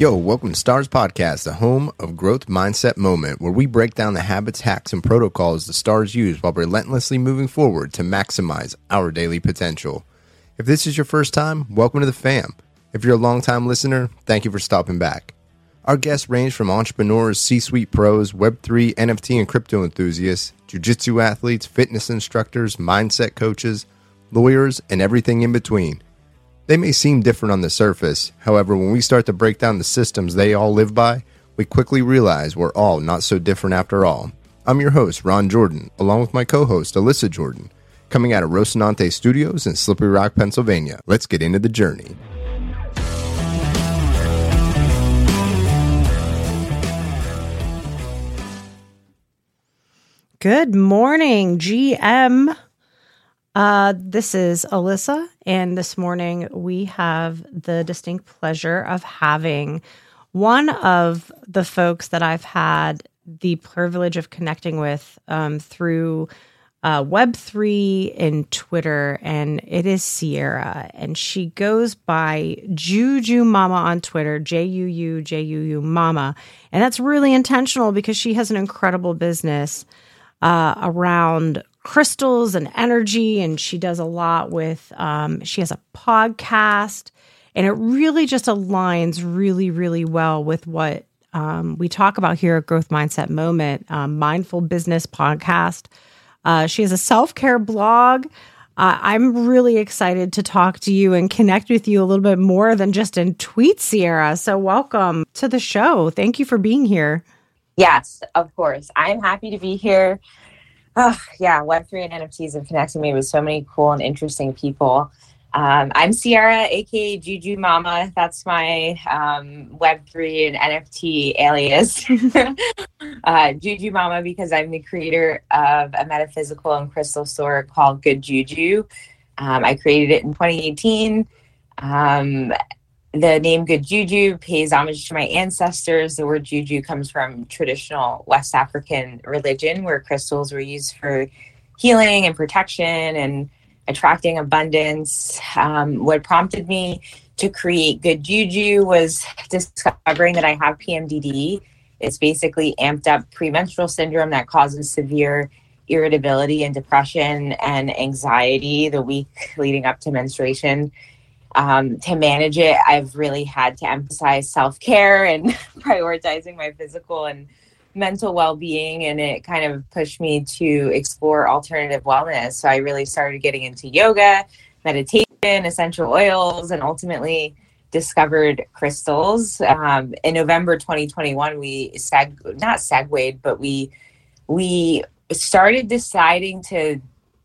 Yo, welcome to Stars Podcast, the home of growth mindset moment, where we break down the habits, hacks, and protocols the stars use while relentlessly moving forward to maximize our daily potential. If this is your first time, welcome to the fam. If you're a long-time listener, thank you for stopping back. Our guests range from entrepreneurs, C suite pros, Web3, NFT, and crypto enthusiasts, jiu jitsu athletes, fitness instructors, mindset coaches, lawyers, and everything in between. They may seem different on the surface, however, when we start to break down the systems they all live by, we quickly realize we're all not so different after all. I'm your host, Ron Jordan, along with my co host, Alissa Jordan, coming out of Rocinante Studios in Slippery Rock, Pennsylvania. Let's get into the journey. Good morning, GM. Uh, this is Alissa, and this morning we have the distinct pleasure of having one of the folks that I've had the privilege of connecting with um, through uh, Web3 and Twitter, and it is Sierra. And she goes by Juju Mama on Twitter, J U U J U U Mama. And that's really intentional because she has an incredible business uh, around crystals and energy. And she does a lot with, um, she has a podcast. And it really just aligns really, really well with what um, we talk about here at Growth Mindset Moment, um, Mindful Business Podcast. Uh, she has a self care blog. Uh, I'm really excited to talk to you and connect with you a little bit more than just in tweets, Sierra. So, welcome to the show. Thank you for being here. Yes, of course. I'm happy to be here oh, yeah, Web3 and NFTs have connected me with so many cool and interesting people. Um, I'm Sierra, aka Juju Mama. That's my um, Web3 and NFT alias. uh, Juju Mama, because I'm the creator of a metaphysical and crystal store called Good Juju. Um, I created it in 2018. The name Good Juju pays homage to my ancestors. The word Juju comes from traditional West African religion, where crystals were used for healing and protection and attracting abundance. Um, what prompted me to create Good Juju was discovering that I have PMDD. It's basically amped up premenstrual syndrome that causes severe irritability and depression and anxiety the week leading up to menstruation um, to manage it, I've really had to emphasize self care and prioritizing my physical and mental well being. And it kind of pushed me to explore alternative wellness. So I really started getting into yoga, meditation, essential oils, and ultimately discovered crystals. Um, in November 2021, we seg- not segued, but we we started deciding to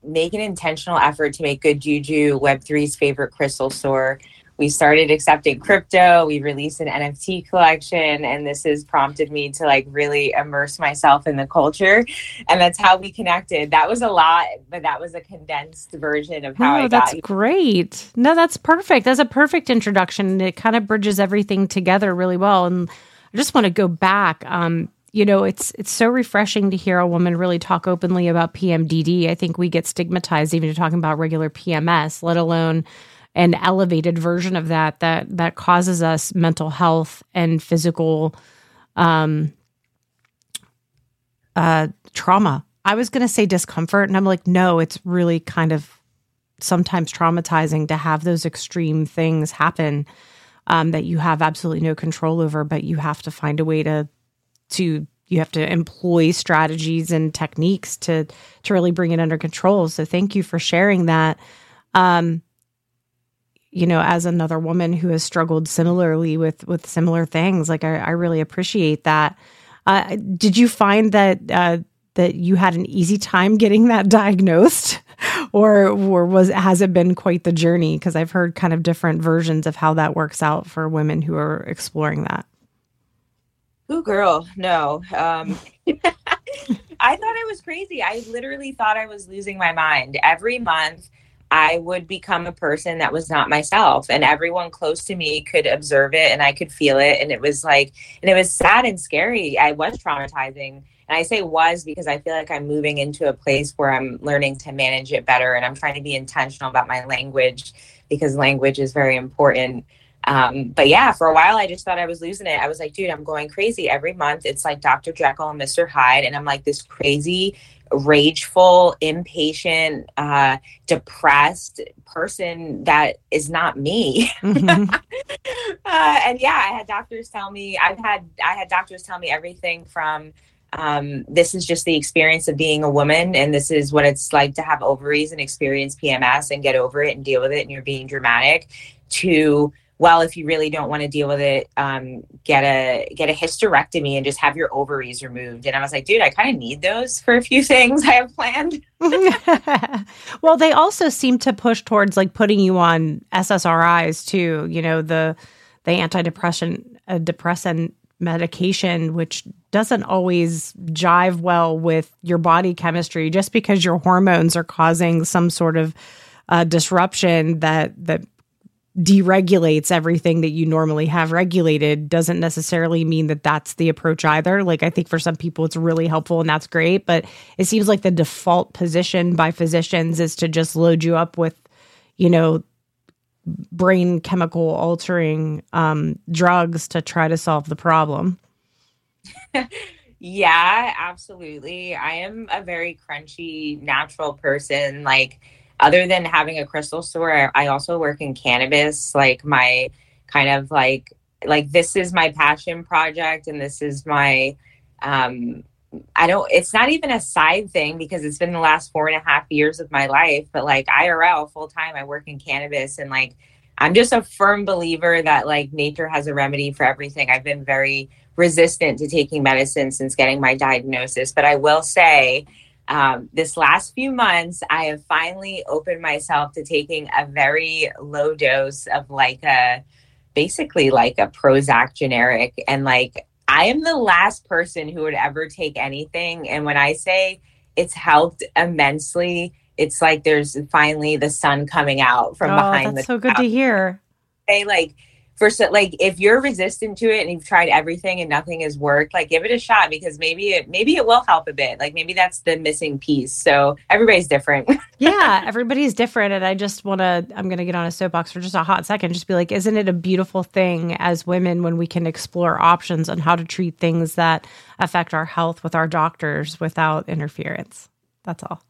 make an intentional effort to make Good Juju Web3's favorite crystal store. We started accepting crypto. We released an NFT collection, and this has prompted me to like really immerse myself in the culture. And that's how we connected. That was a lot, but that was a condensed version of how oh, I that's great. No, that's perfect. That's a perfect introduction. It kind of bridges everything together really well. And I just want to go back. Um, you know, it's it's so refreshing to hear a woman really talk openly about PMDD. I think we get stigmatized even to talking about regular PMS, let alone an elevated version of that that that causes us mental health and physical um uh trauma. I was going to say discomfort and I'm like no, it's really kind of sometimes traumatizing to have those extreme things happen um, that you have absolutely no control over, but you have to find a way to to you have to employ strategies and techniques to to really bring it under control. So thank you for sharing that. Um, you know, as another woman who has struggled similarly with with similar things, like I, I really appreciate that. Uh, did you find that uh, that you had an easy time getting that diagnosed, or or was has it been quite the journey? Because I've heard kind of different versions of how that works out for women who are exploring that. Ooh, girl, no. Um, I thought I was crazy. I literally thought I was losing my mind. Every month, I would become a person that was not myself, and everyone close to me could observe it, and I could feel it, and it was like, and it was sad and scary. I was traumatizing, And I say was because I feel like I'm moving into a place where I'm learning to manage it better and I'm trying to be intentional about my language because language is very important. Um, but yeah, for a while I just thought I was losing it. I was like, dude, I'm going crazy every month. It's like Dr. Jekyll and Mr. Hyde. And I'm like this crazy, rageful, impatient, uh, depressed person that is not me. Mm-hmm. uh, and yeah, I had doctors tell me, I've had, I had doctors tell me everything from, um, this is just the experience of being a woman and this is what it's like to have ovaries and experience pms and get over it and deal with it and you're being dramatic to well if you really don't want to deal with it um, get a get a hysterectomy and just have your ovaries removed and i was like dude i kind of need those for a few things i have planned well they also seem to push towards like putting you on ssris too you know the the antidepressant uh, depressant medication, which doesn't always jive well with your body chemistry. Just because your hormones are causing some sort of uh, disruption that that deregulates everything that you normally have regulated doesn't necessarily mean that that's the approach either. Like I think for some people it's really helpful and that's great, but it seems like the default position by physicians is to just load you up with, you know, brain chemical altering um, drugs to try to solve the problem. yeah, absolutely. I am a very crunchy, natural person. Like, other than having a crystal store, I also work in cannabis. Like, my kind of like, like this is my passion project, and this is my, um, I don't, it's not even a side thing because it's been the last four and a half years of my life, but like IRL full time, I work in cannabis and like, I'm just a firm believer that like nature has a remedy for everything. I've been very resistant to taking medicine since getting my diagnosis, but I will say, um, this last few months, I have finally opened myself to taking a very low dose of like a basically like a Prozac generic. And like I am the last person who would ever take anything. And when I say it's helped immensely, it's like there's finally the sun coming out from oh, behind that's the so good to hear. They like first like if you're resistant to it and you've tried everything and nothing has worked like give it a shot because maybe it maybe it will help a bit. Like maybe that's the missing piece. So everybody's different. Yeah everybody's different. And i just want to i'm going to get on a soapbox for just a hot second just be like isn't it a beautiful thing as women when we can explore options on how to treat things that affect our health with our doctors without interference? That's all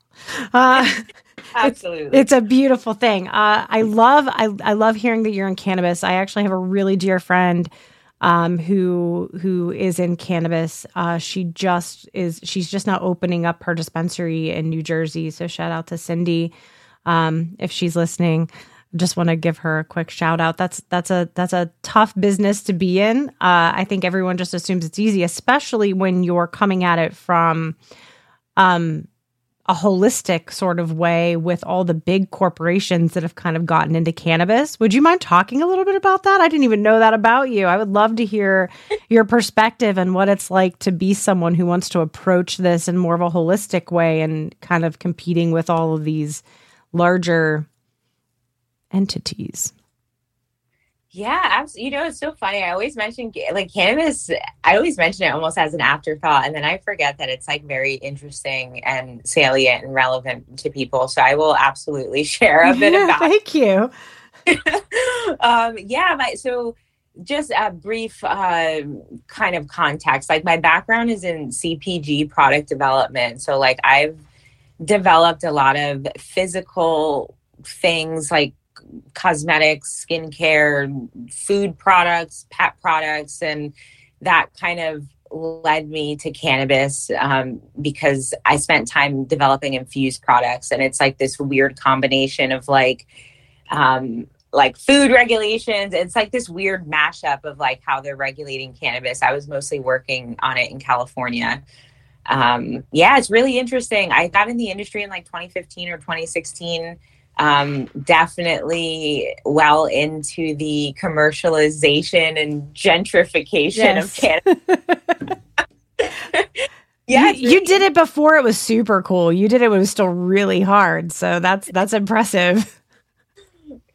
uh, Absolutely, it's, it's, a beautiful thing. Uh, I love I, I love hearing that you're in cannabis. I actually have a really dear friend um, who who is in cannabis. Uh, she just is she's just now opening up her dispensary in New Jersey. So shout out to Cindy um, if she's listening. Just want to give her a quick shout out. That's that's a that's a tough business to be in. Uh, I think everyone just assumes it's easy, especially when you're coming at it from um, a holistic sort of way with all the big corporations that have kind of gotten into cannabis. Would you mind talking a little bit about that? I didn't even know that about you. I would love to hear your perspective and what it's like to be someone who wants to approach this in more of a holistic way and kind of competing with all of these larger entities. Yeah, absolutely. You know, it's so funny. I always mention like cannabis. I always mention it almost as an afterthought, and then I forget that it's like very interesting and salient and relevant to people. So I will absolutely share a bit yeah, about. Thank you. um, yeah, my so just a brief uh, kind of context. Like my background is in CPG product development, so like I've developed a lot of physical things like cosmetics, skincare, food products, pet products, and that kind of led me to cannabis um, because I spent time developing infused products, and it's like this weird combination of like um, like food regulations. It's like this weird mashup of like how they're regulating cannabis. I was mostly working on it in California. Um, yeah, it's really interesting. I got in the industry in like 2015 or 2016 um, definitely well into the commercialization and gentrification yes. of cannabis. yeah, you, you, did it before it was super cool. You did it when it was still really hard, so that's that's impressive.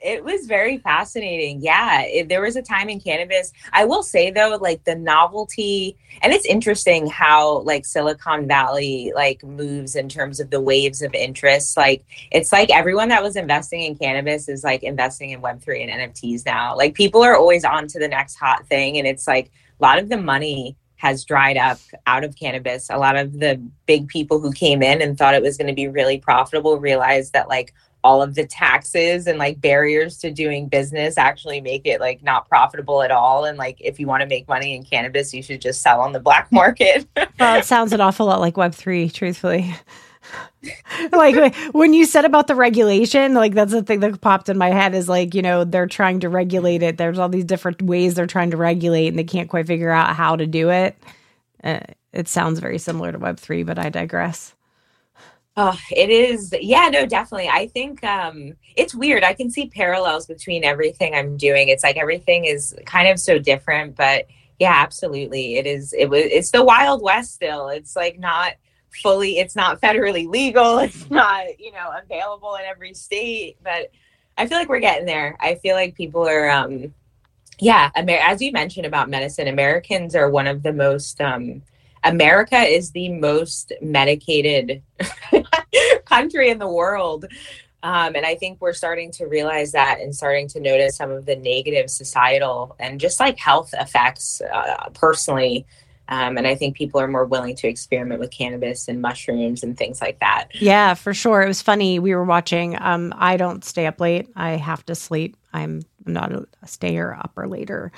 It was very fascinating. Yeah, it, there was a time in cannabis. I will say though, like the novelty, and it's interesting how like Silicon Valley like moves in terms of the waves of interest. Like it's like everyone that was investing in cannabis is like investing in Web three and NFTs now. Like people are always on to the next hot thing, and it's like a lot of the money has dried up out of cannabis. A lot of the big people who came in and thought it was going to be really profitable realized that like all of the taxes and like barriers to doing business actually make it like not profitable at all. And like if you want to make money in cannabis you should just sell on the black market. Well it sounds an awful lot like web3 truthfully. Like when you said about the regulation like that's the thing that popped in my head is like you know they're trying to regulate it. There's all these different ways they're trying to regulate and they can't quite figure out how to do it. Uh, it sounds very similar to web3 but i digress Oh, it is. Yeah, no, definitely. I think um, it's weird. I can see parallels between everything I'm doing. It's like everything is kind of so different, but yeah, absolutely. It is. It was. It's the Wild West still. It's like not fully. It's not federally legal. It's not you know available in every state. But I feel like we're getting there. I feel like people are. um yeah, Amer- as you mentioned about medicine, Americans are one of the most um, America is the most medicated country in the world. Um, and I think we're starting to realize that and starting to notice some of the negative societal and just like health effects uh, personally. Um, and I think people are more willing to experiment with cannabis and mushrooms and things like that. Yeah, for sure. It was funny. We were watching. Um, I don't stay up late. I have to sleep. I'm not a stayer up or later.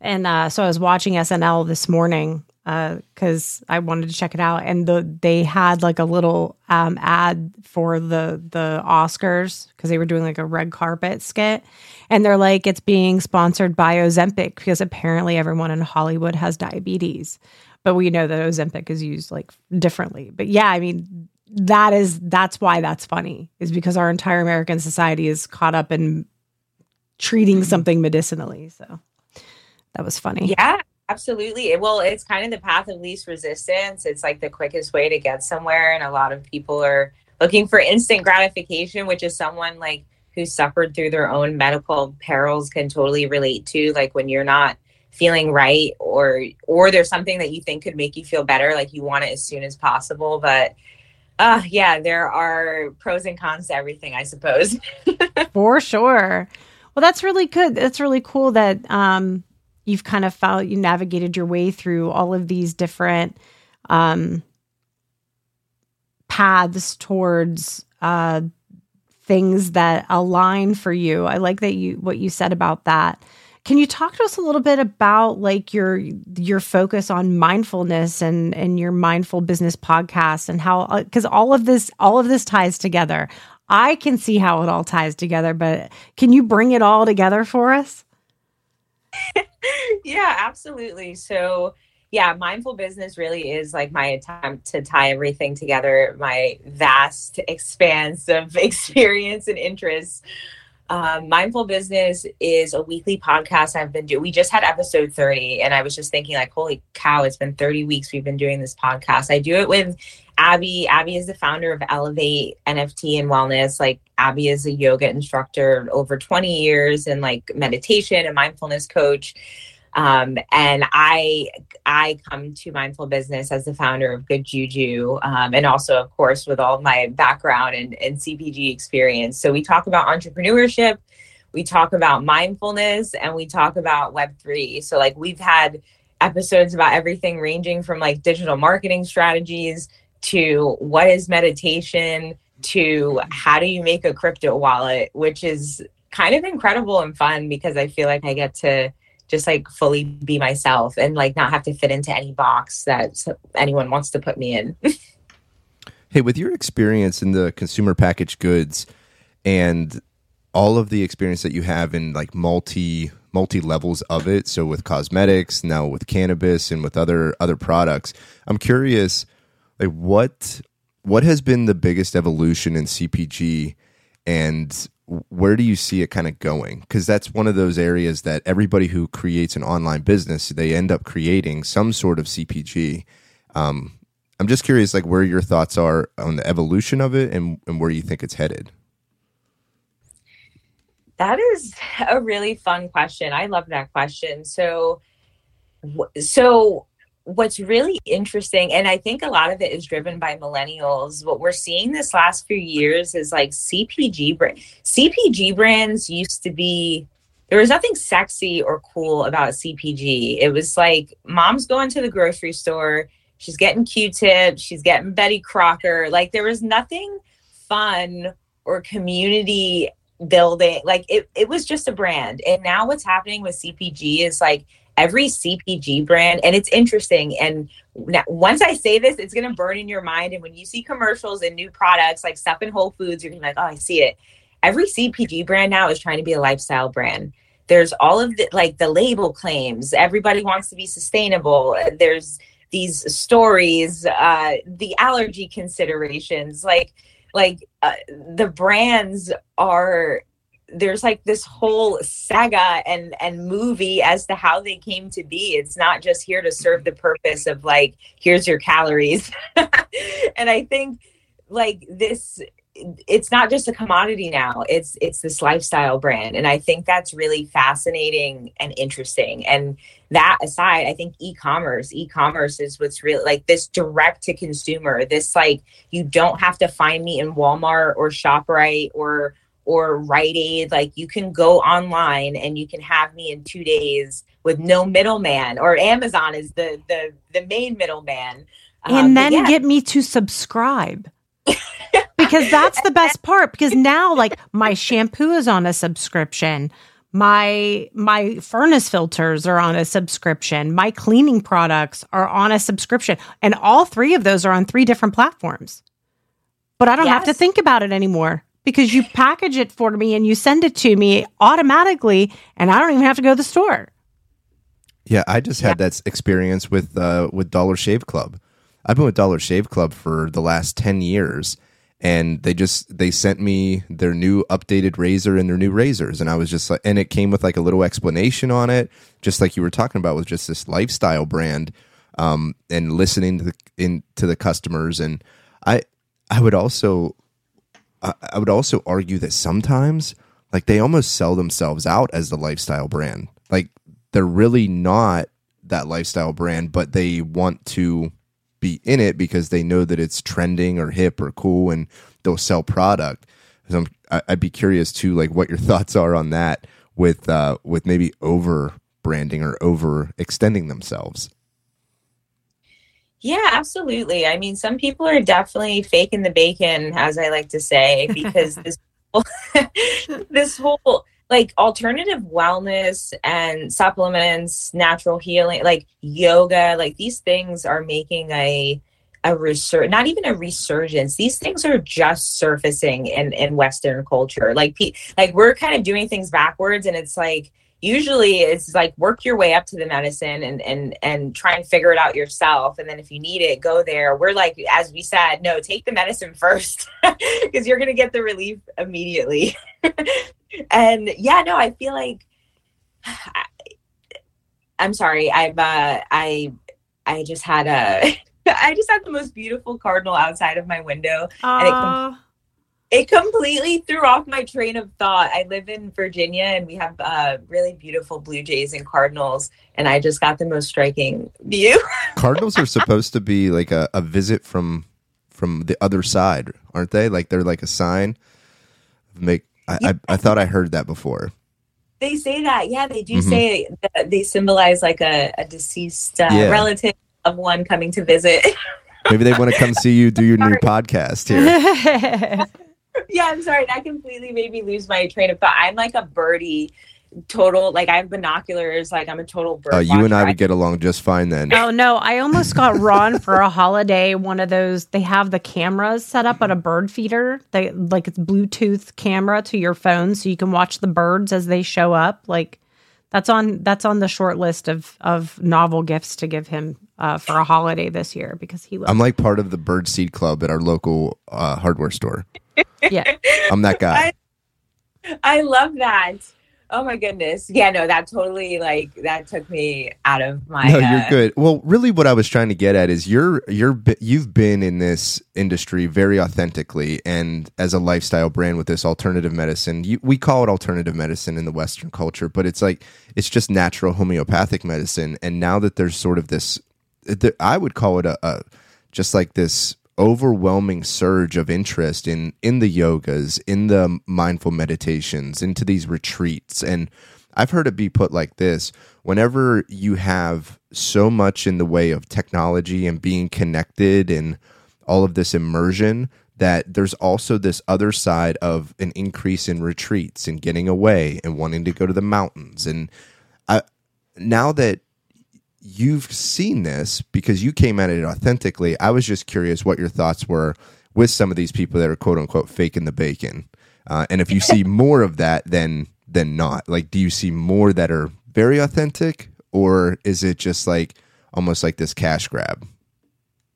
And uh, so I was watching SNL this morning because uh, I wanted to check it out, and the they had like a little um, ad for the the Oscars because they were doing like a red carpet skit, and they're like it's being sponsored by Ozempic because apparently everyone in Hollywood has diabetes, but we know that Ozempic is used like differently. But yeah, I mean that is that's why that's funny is because our entire American society is caught up in treating something medicinally. So that was funny. Yeah. Absolutely. Well, it's kind of the path of least resistance. It's like the quickest way to get somewhere. And a lot of people are looking for instant gratification, which is someone like who suffered through their own medical perils can totally relate to. Like when you're not feeling right or or there's something that you think could make you feel better, like you want it as soon as possible. But uh yeah, there are pros and cons to everything, I suppose. for sure. Well, that's really good. That's really cool that um you've kind of found you navigated your way through all of these different um, paths towards uh, things that align for you. I like that you what you said about that. Can you talk to us a little bit about like your your focus on mindfulness and and your mindful business podcast and how because uh, all of this all of this ties together. I can see how it all ties together, but can you bring it all together for us? yeah, absolutely. So, yeah, mindful business really is like my attempt to tie everything together, my vast expanse of experience and interests. Um, mindful business is a weekly podcast I've been doing. We just had episode 30, and I was just thinking, like, holy cow, it's been 30 weeks we've been doing this podcast. I do it with Abby. Abby is the founder of Elevate NFT and Wellness. Like Abby is a yoga instructor over 20 years and like meditation and mindfulness coach. Um, and I I come to mindful business as the founder of Good Juju, um, and also of course with all my background and, and CPG experience. So we talk about entrepreneurship, we talk about mindfulness, and we talk about Web three. So like we've had episodes about everything ranging from like digital marketing strategies to what is meditation to how do you make a crypto wallet, which is kind of incredible and fun because I feel like I get to just like fully be myself and like not have to fit into any box that anyone wants to put me in. hey, with your experience in the consumer packaged goods and all of the experience that you have in like multi multi levels of it so with cosmetics now with cannabis and with other other products i'm curious like what what has been the biggest evolution in CPG and where do you see it kind of going because that's one of those areas that everybody who creates an online business they end up creating some sort of cpg um, i'm just curious like where your thoughts are on the evolution of it and, and where you think it's headed That is a really fun question. I love that question. So, so what's really interesting, and I think a lot of it is driven by millennials. What we're seeing this last few years is like CPG brand. CPG brands used to be there was nothing sexy or cool about CPG. It was like mom's going to the grocery store, she's getting Q-tips, she's getting Betty Crocker. Like there was nothing fun or community building. Like it, it was just a brand. And now what's happening with CPG is like every CPG brand, and it's interesting. And now, once I say this, it's going to burn in your mind. And when you see commercials and new products like stuff in Whole Foods, you're going to be like, oh, I see it. Every CPG brand now is trying to be a lifestyle brand. There's all of the like the label claims. Everybody wants to be sustainable. There's these stories, uh, the allergy considerations, like like uh, the brands are there's like this whole saga and and movie as to how they came to be. It's not just here to serve the purpose of like here's your calories. And i think like this it's not just a commodity now. It's it's this lifestyle brand. And i think that's really fascinating and interesting. And that aside i think e-commerce e-commerce is what's really like this direct to consumer this like you don't have to find me in walmart or shoprite or or Rite Aid. Like you can go online and you can have me in two days with no middleman. Or Amazon is the the the main middleman. And um, then yeah. get me to subscribe. because that's the best part. Because now, like my shampoo is on a subscription. My my furnace filters are on a subscription. My cleaning products are on a subscription, and all three of those are on three different platforms. But I don't yes. have to think about it anymore because you package it for me and you send it to me automatically and I don't even have to go to the store. Yeah, I just had yeah. that experience with uh, with Dollar Shave Club. I've been with Dollar Shave Club for the last 10 years and they just they sent me their new updated razor and their new razors and I was just like and it came with like a little explanation on it just like you were talking about with just this lifestyle brand um, and listening to the in to the customers and I I would also I, would also argue that sometimes like they almost sell themselves out as the lifestyle brand. Like they're really not that lifestyle brand, but they want to be in it because they know that it's trending or hip or cool and they'll sell product. So i would be curious too, like what your thoughts are on that with uh, with maybe over branding or over extending themselves. Yeah, absolutely. I mean, some people are definitely faking the bacon, as I like to say, because this whole, this whole like alternative wellness and supplements, natural healing, like yoga, like these things are making a a resur not even a resurgence. These things are just surfacing in in Western culture. Like pe- like we're kind of doing things backwards, and it's like usually it's like work your way up to the medicine and and and try and figure it out yourself. And then if you need it go there. We're like as we said no take the medicine first because you're going to get the relief immediately. And yeah no i feel like I, i'm sorry i've uh i i just had a I just had the most beautiful cardinal outside of my window, uh, and it it completely threw off my train of thought. I live in Virginia and we have uh, really beautiful blue jays and cardinals, and I just got the most striking view. cardinals are supposed to be like a, a visit from from the other side, aren't they? Like they're like a sign. Make I, yeah. I, I thought I heard that before. They say that, yeah, they do mm-hmm. say that they symbolize like a, a deceased uh, yeah. relative of one coming to visit. Maybe they want to come see you do your new podcast here. yeah, I'm sorry. That completely made me lose my train of thought. I'm like a birdie total like I have binoculars, like I'm a total bird. Uh, you and I would get along just fine then. Oh no, I almost got Ron for a holiday. One of those they have the cameras set up at a bird feeder. They like it's Bluetooth camera to your phone, so you can watch the birds as they show up. Like that's on that's on the short list of of novel gifts to give him uh, for a holiday this year because he. loves I'm like part of the bird seed club at our local uh, hardware store. Yeah, I'm that guy. I, I love that. Oh my goodness. Yeah, no, that totally like that took me out of my No, you're uh, good. Well, really what I was trying to get at is you're you're you've been in this industry very authentically and as a lifestyle brand with this alternative medicine. You, we call it alternative medicine in the western culture, but it's like it's just natural homeopathic medicine and now that there's sort of this I would call it a, a just like this overwhelming surge of interest in in the yogas, in the mindful meditations, into these retreats. And I've heard it be put like this whenever you have so much in the way of technology and being connected and all of this immersion that there's also this other side of an increase in retreats and getting away and wanting to go to the mountains and I, now that you've seen this because you came at it authentically. I was just curious what your thoughts were with some of these people that are quote unquote faking the bacon, uh, and if you see more of that than than not. Like, do you see more that are very authentic, or is it just like almost like this cash grab?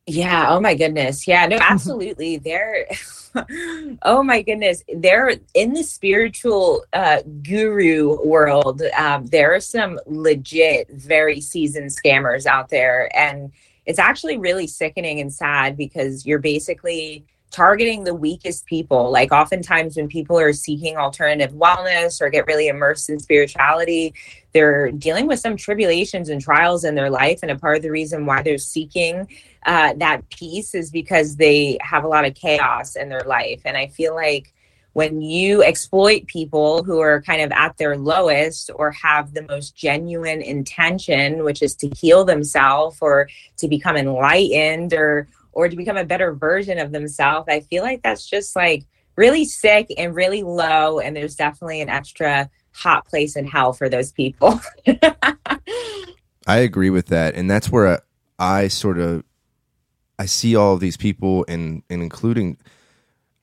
Yeah. Oh my goodness. Yeah. No. Absolutely. They're. oh my goodness they're in the spiritual uh, guru world um, there are some legit very seasoned scammers out there and it's actually really sickening and sad because you're basically targeting the weakest people like oftentimes when people are seeking alternative wellness or get really immersed in spirituality they're dealing with some tribulations and trials in their life and a part of the reason why they're seeking uh, that peace is because they have a lot of chaos in their life. And I feel like when you exploit people who are kind of at their lowest or have the most genuine intention, which is to heal themselves or to become enlightened or or to become a better version of themselves, I feel like that's just like really sick and really low. And there's definitely an extra hot place in hell for those people. I agree with that. And that's where I sort of I see all of these people and and including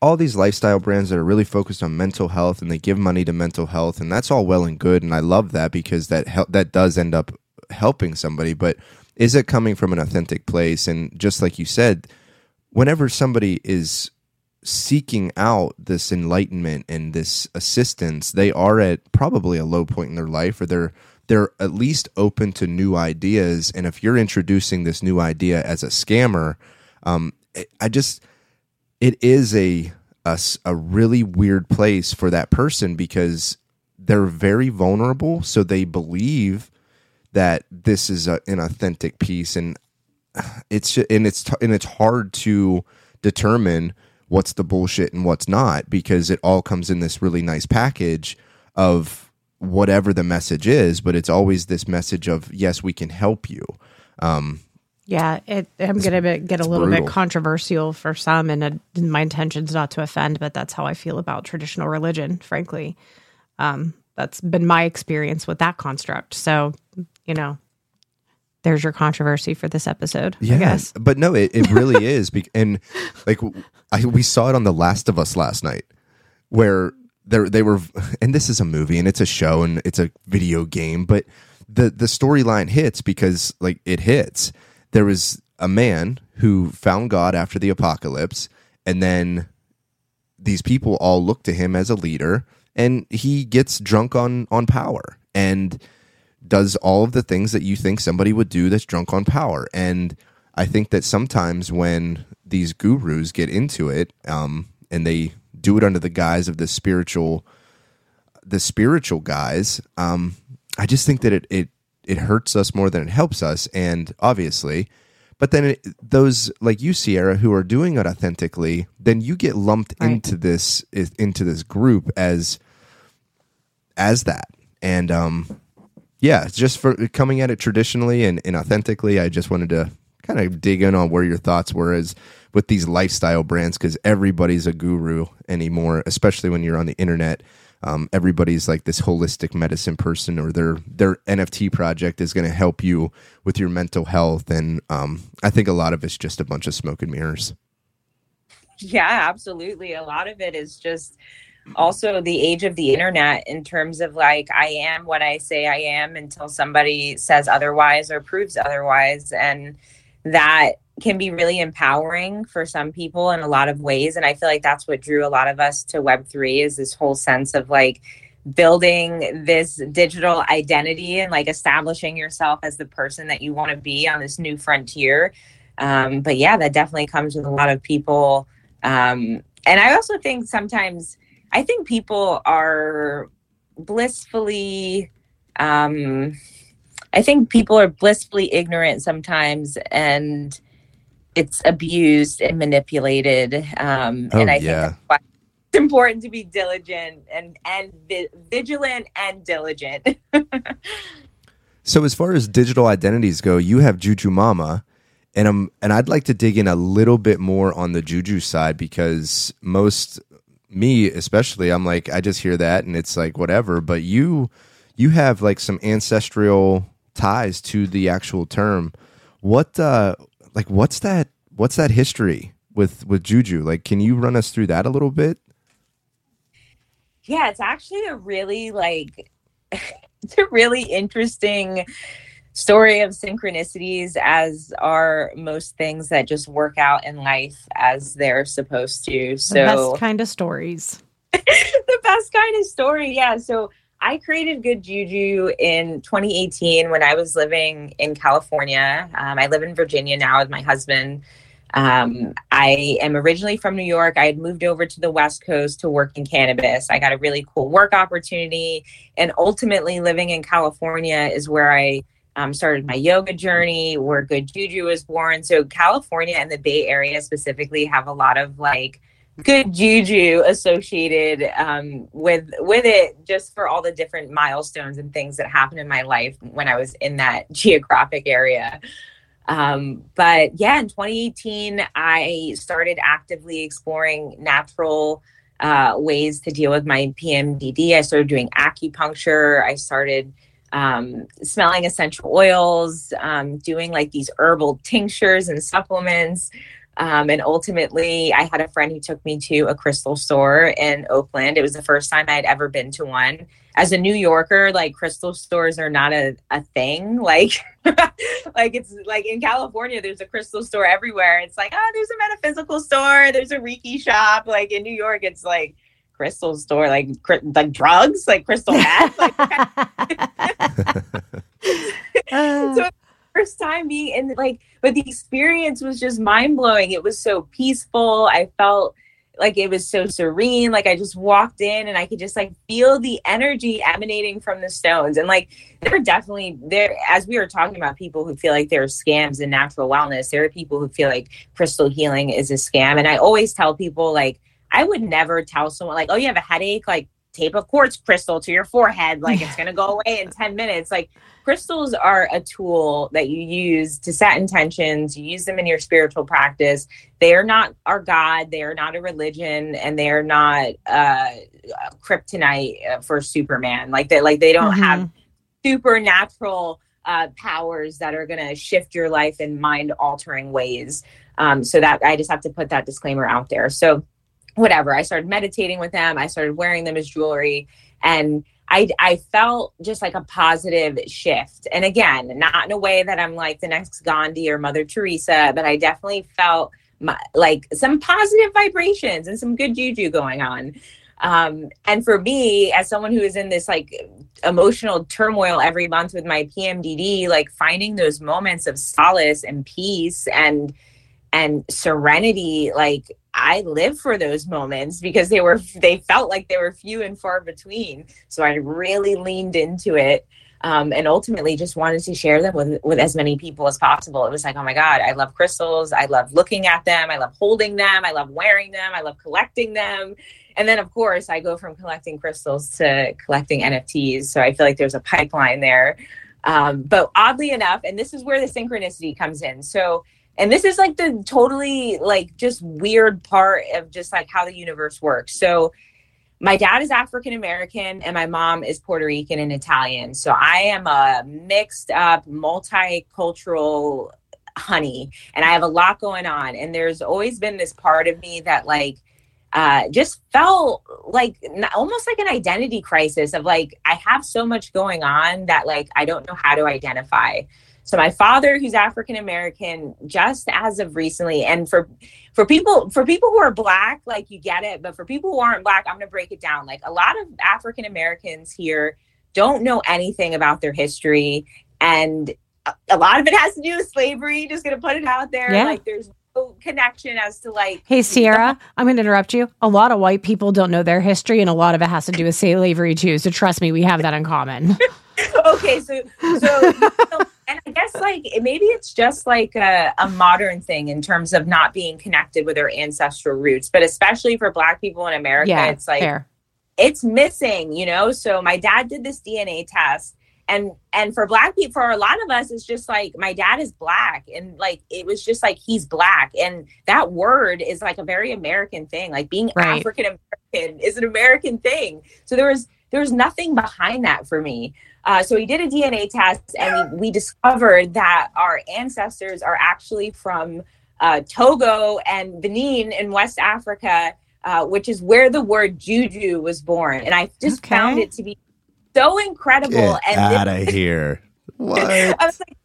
all these lifestyle brands that are really focused on mental health and they give money to mental health and that's all well and good and I love that because that hel- that does end up helping somebody but is it coming from an authentic place? And just like you said whenever somebody is seeking out this enlightenment and this assistance they are at probably a low point in their life or they're they're at least open to new ideas. And if you're introducing this new idea as a scammer, um, I just it is a, a a really weird place for that person because they're very vulnerable, so they believe that this is a, an authentic piece, and it's and it's and it's hard to determine what's the bullshit and what's not because it all comes in this really nice package of whatever the message is, but it's always this message of yes, we can help you. Um, yeah, it, I'm going to get a little brutal. bit controversial for some, and uh, my intention is not to offend, but that's how I feel about traditional religion. Frankly, um, that's been my experience with that construct. So, you know, there's your controversy for this episode. Yeah, I guess. but no, it, it really is, and like I, we saw it on The Last of Us last night, where they they were and this is a movie and it's a show and it's a video game but the the storyline hits because like it hits. There was a man who found god after the apocalypse and then these people all look to him as a leader and he gets drunk on on power and does all of the things that you think somebody would do that's drunk on power. And i think that sometimes when these gurus get into it um, and they do it under the guise of the spiritual the spiritual guys um, i just think that it, it it hurts us more than it helps us and obviously but then it, those like you sierra who are doing it authentically then you get lumped right. into this into this group as as that and um yeah just for coming at it traditionally and, and authentically i just wanted to kind of dig in on where your thoughts were as with these lifestyle brands because everybody's a guru anymore, especially when you're on the internet. Um, everybody's like this holistic medicine person, or their their NFT project is going to help you with your mental health, and um, I think a lot of it's just a bunch of smoke and mirrors. Yeah, absolutely. A lot of it is just also the age of the internet in terms of like I am what I say I am until somebody says otherwise or proves otherwise, and that can be really empowering for some people in a lot of ways and i feel like that's what drew a lot of us to web3 is this whole sense of like building this digital identity and like establishing yourself as the person that you want to be on this new frontier. Um, but yeah, that definitely comes with a lot of people. Um, and I also think sometimes, I think people are blissfully, um, I think people are blissfully ignorant sometimes and it's abused and manipulated. Um, Oh, and I yeah. think it's important to be diligent and, and vi- vigilant and diligent. So as far as digital identities go, you have Juju Mama, and um, and I'd like to dig in a little bit more on the Juju side because most me especially, I'm like I just hear that and it's like whatever, but you you have like some ancestral ties to the actual term. What uh like what's that what's that history with with Juju? Like can you run us through that a little bit? yeah, it's actually a really like it's a really interesting story of synchronicities as are most things that just work out in life as they're supposed to. The So best kind of stories. the best kind of story. Yeah. So I created Good Juju in 2018 when I was living in California. Um, I live in Virginia now with my husband. Um, I am originally from New York. I had moved over to the West Coast to work in cannabis. I got a really cool work opportunity. And ultimately, living in California is where I um, started my yoga journey, where Good Juju was born. So, California and the Bay Area specifically have a lot of like good juju associated um, with with it just for all the different milestones and things that happened in my life when I was in that geographic area. Um, but yeah, in 2018, I started actively exploring natural uh, ways to deal with my PMDD. I started doing acupuncture. I started um, smelling essential oils, um, doing like these herbal tinctures and supplements. Um, and ultimately, I had a friend who took me to a crystal store in Oakland. It was the first time I had ever been to one. As a New Yorker, like crystal stores are not a, a thing. Like, like it's like in California, there's a crystal store everywhere. It's like, oh, there's a metaphysical store, there's a Reiki shop. Like in New York, it's like crystal store, like cr- like drugs, like crystal meth. like, so first time being in like but the experience was just mind blowing it was so peaceful. I felt like it was so serene. Like i just walked in and i could just like feel the energy emanating from the stones. And like there are definitely there as we were talking about people who feel like there are scams in natural wellness. There are people who feel like crystal healing is a scam. And i always tell people like i would never tell someone like oh you have a headache? Like tape a quartz crystal to your forehead like it's going to go away in 10 minutes. Like crystals are a tool that you use to set intentions. You use them in your spiritual practice. They are not our god. They are not a religion and they are not uh kryptonite uh, for superman. Like they like they don't Mhm. have supernatural uh powers that are going to shift your life in mind altering ways. Um so that i just have to put that disclaimer out there. So whatever i started meditating with them i started wearing them as jewelry and I, I felt just like a positive shift. And again, not in a way that I'm like the next Gandhi or Mother Teresa, but I definitely felt my, like some positive vibrations and some good juju going on. Um, and for me, as someone who is in this like emotional turmoil every month with my PMDD, like finding those moments of solace and peace and and serenity, like I live for those moments because they were they felt like they were few and far between. So I really leaned into it. Um, and ultimately just wanted to share them with, with as many people as possible. It was like, oh my God, I love crystals. I love looking at them. I love holding them. I love wearing them. I love collecting them. And then, of course, I go from collecting crystals to collecting NFTs. So I feel like there's a pipeline there. Um, but oddly enough, and this is where the synchronicity comes in. So and this is like the totally like just weird part of just like how the universe works. So my dad is african american and my mom is puerto rican and italian. So i am a mixed up multicultural honey and i have a lot going on. And there's always been this part of me that like uh, just felt like almost like an identity crisis of like i have so much going on that like i don't know how to identify So my father, who's African American, just as of recently, and for for people for people who are black, like you get it, but for people who aren't black, I'm gonna break it down. Like a lot of African Americans here don't know anything about their history, and a, lot of it has to do with slavery. Just gonna put it out there. Yeah. Like there's connection as to like Hey, Sierra, I'm going to interrupt you. A lot of white people don't know their history, and a lot of it has to do with slavery, too. So trust me, we have that in common. okay, so so, and I guess like maybe it's just like a, a modern thing in terms of not being connected with our ancestral roots, but especially for Black people in America, yeah, it's like fair. it's missing, you know. So my dad did this DNA test, and and for Black people, for a lot of us, it's just like my dad is Black, and like it was just like he's Black, and that word is like a very American thing. Like being Right. African American is an American thing. So there was there was nothing behind that for me. Uh, so we did a DNA test, and we, we discovered that our ancestors are actually from uh, Togo and Benin in West Africa, uh, which is where the word juju was born. And I just Okay. found it to be so incredible. Get and out of here. What? I was like,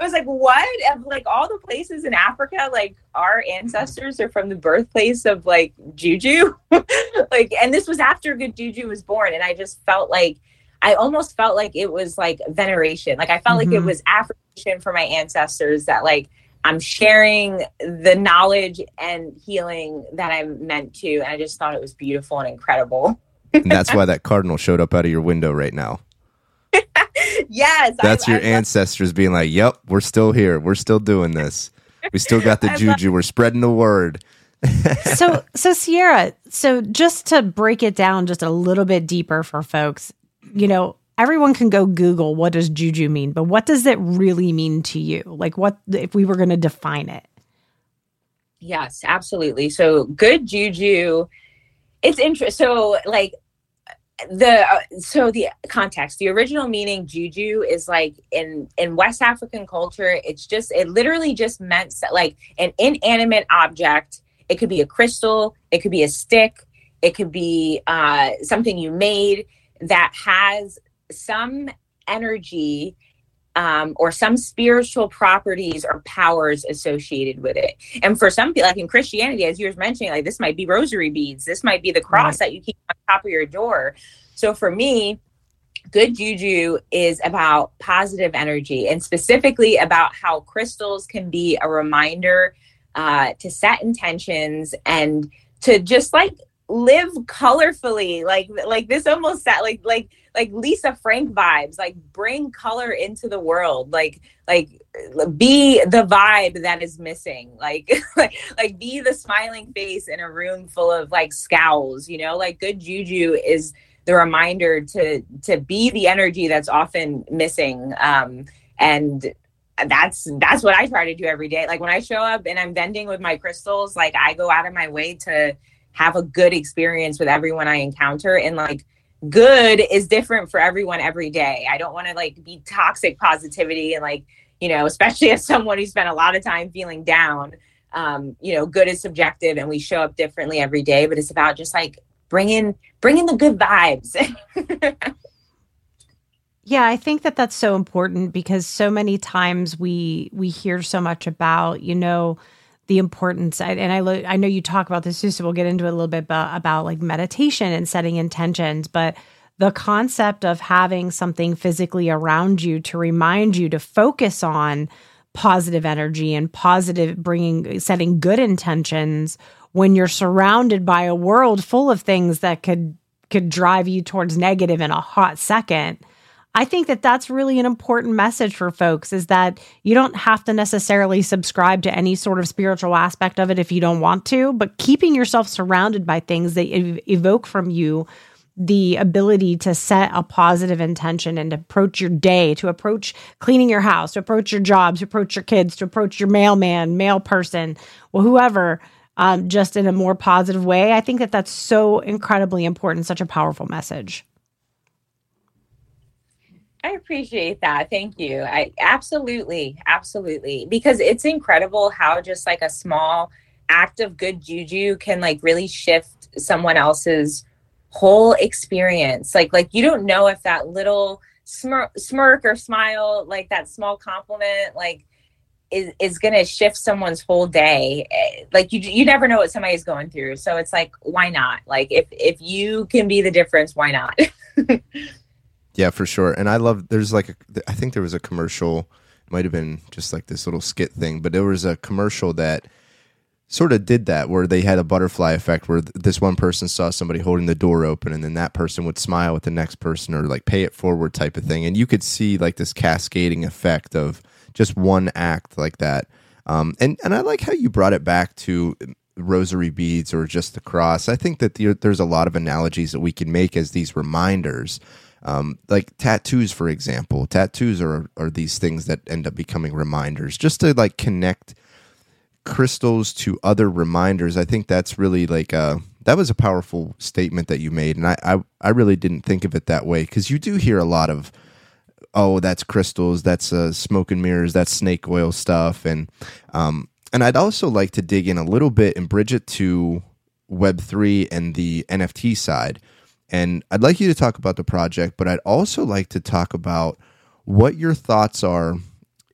I was like, what? Of like all the places in Africa, like our ancestors are from the birthplace of like juju, like, and this was after good juju was born, and I just felt like. I almost felt like it was like veneration. Like I felt like it Mhm. was affirmation for my ancestors that like I'm sharing the knowledge and healing that I'm meant to. And I just thought it was beautiful and incredible. And that's why that cardinal showed up out of your window right now. yes. I- That's your I love- ancestors being like, "Yep, we're still here. We're still doing this. We still got the I love- juju. We're spreading the word." so so Sierra, so just to break it down just a little bit deeper for folks, you know, everyone can go Google what does juju mean, but what does it really mean to you? Like what if we were going to define it? Yes, absolutely. So good juju. It's interesting. So like the uh, so the context, the original meaning juju is like in in West African culture. It's just it literally just meant like an inanimate object. It could be a crystal. It could be a stick. It could be uh, something you made that has some energy um, or some spiritual properties or powers associated with it. And for some people, like in Christianity, as you were mentioning, like this might be rosary beads, this might be the cross that you keep on top of your door. So for me, good juju is about positive energy and specifically about how crystals can be a reminder uh, to set intentions and to just like live colorfully like like this almost that like like like lisa frank vibes like bring color into the world like like be the vibe that is missing like like like be the smiling face in a room full of like scowls you know? Like good juju is the reminder to to be the energy that's often missing um and that's that's what i try to do every day. Like when i show up and i'm vending with my crystals like i go out of my way to have a good experience with everyone i encounter and like good is different for everyone every day. I don't want to like be toxic positivity and like you know especially as someone who spent a lot of time feeling down um you know good is subjective and we show up differently every day but it's about just like bringing bringing the good vibes. Yeah, I think that that's so important because so many times we we hear so much about you know the importance and I lo- I know you talk about this too, so we'll get into it a little bit about, about like meditation and setting intentions, but the concept of having something physically around you to remind you to focus on positive energy and positive bringing setting good intentions when you're surrounded by a world full of things that could could drive you towards negative in a hot second I think that that's really an important message for folks is that you don't have to necessarily subscribe to any sort of spiritual aspect of it if you don't want to, but keeping yourself surrounded by things that ev- evoke from you the ability to set a positive intention and approach your day, to approach cleaning your house, to approach your job, to approach your kids, to approach your mailman, mail person, well, whoever, um, just in a more positive way. I think that that's so incredibly important, such a powerful message. I appreciate that. Thank you. I absolutely, absolutely, because it's incredible how just like a small act of good juju can like really shift someone else's whole experience. Like, like you don't know if that little smirk, or smile, like that small compliment, like is, is going to shift someone's whole day. Eh, like you, you never know what somebody's going through. So it's like, why not? Like if, if you can be the difference, why not? yeah, for sure. And I love, there's like, a, I think there was a commercial, might have been just like this little skit thing, but there was a commercial that sort of did that where they had a butterfly effect where th- this one person saw somebody holding the door open and then that person would smile with the next person or like pay it forward type of thing. And you could see like this cascading effect of just one act like that. Um, and and I like how you brought it back to rosary beads or just the cross. I think that the, there's a lot of analogies that we can make as these reminders um, like tattoos for example tattoos are are these things that end up becoming reminders. Just to like connect crystals to other reminders i think that's really like a uh, that was a powerful statement that you made and i i, I really didn't think of it that way because you do hear a lot of oh that's crystals that's uh, smoke and mirrors that's snake oil stuff and um and i'd also like to dig in a little bit and bridge it to web3 and the nft side and i'd like you to talk about the project but i'd also like to talk about what your thoughts are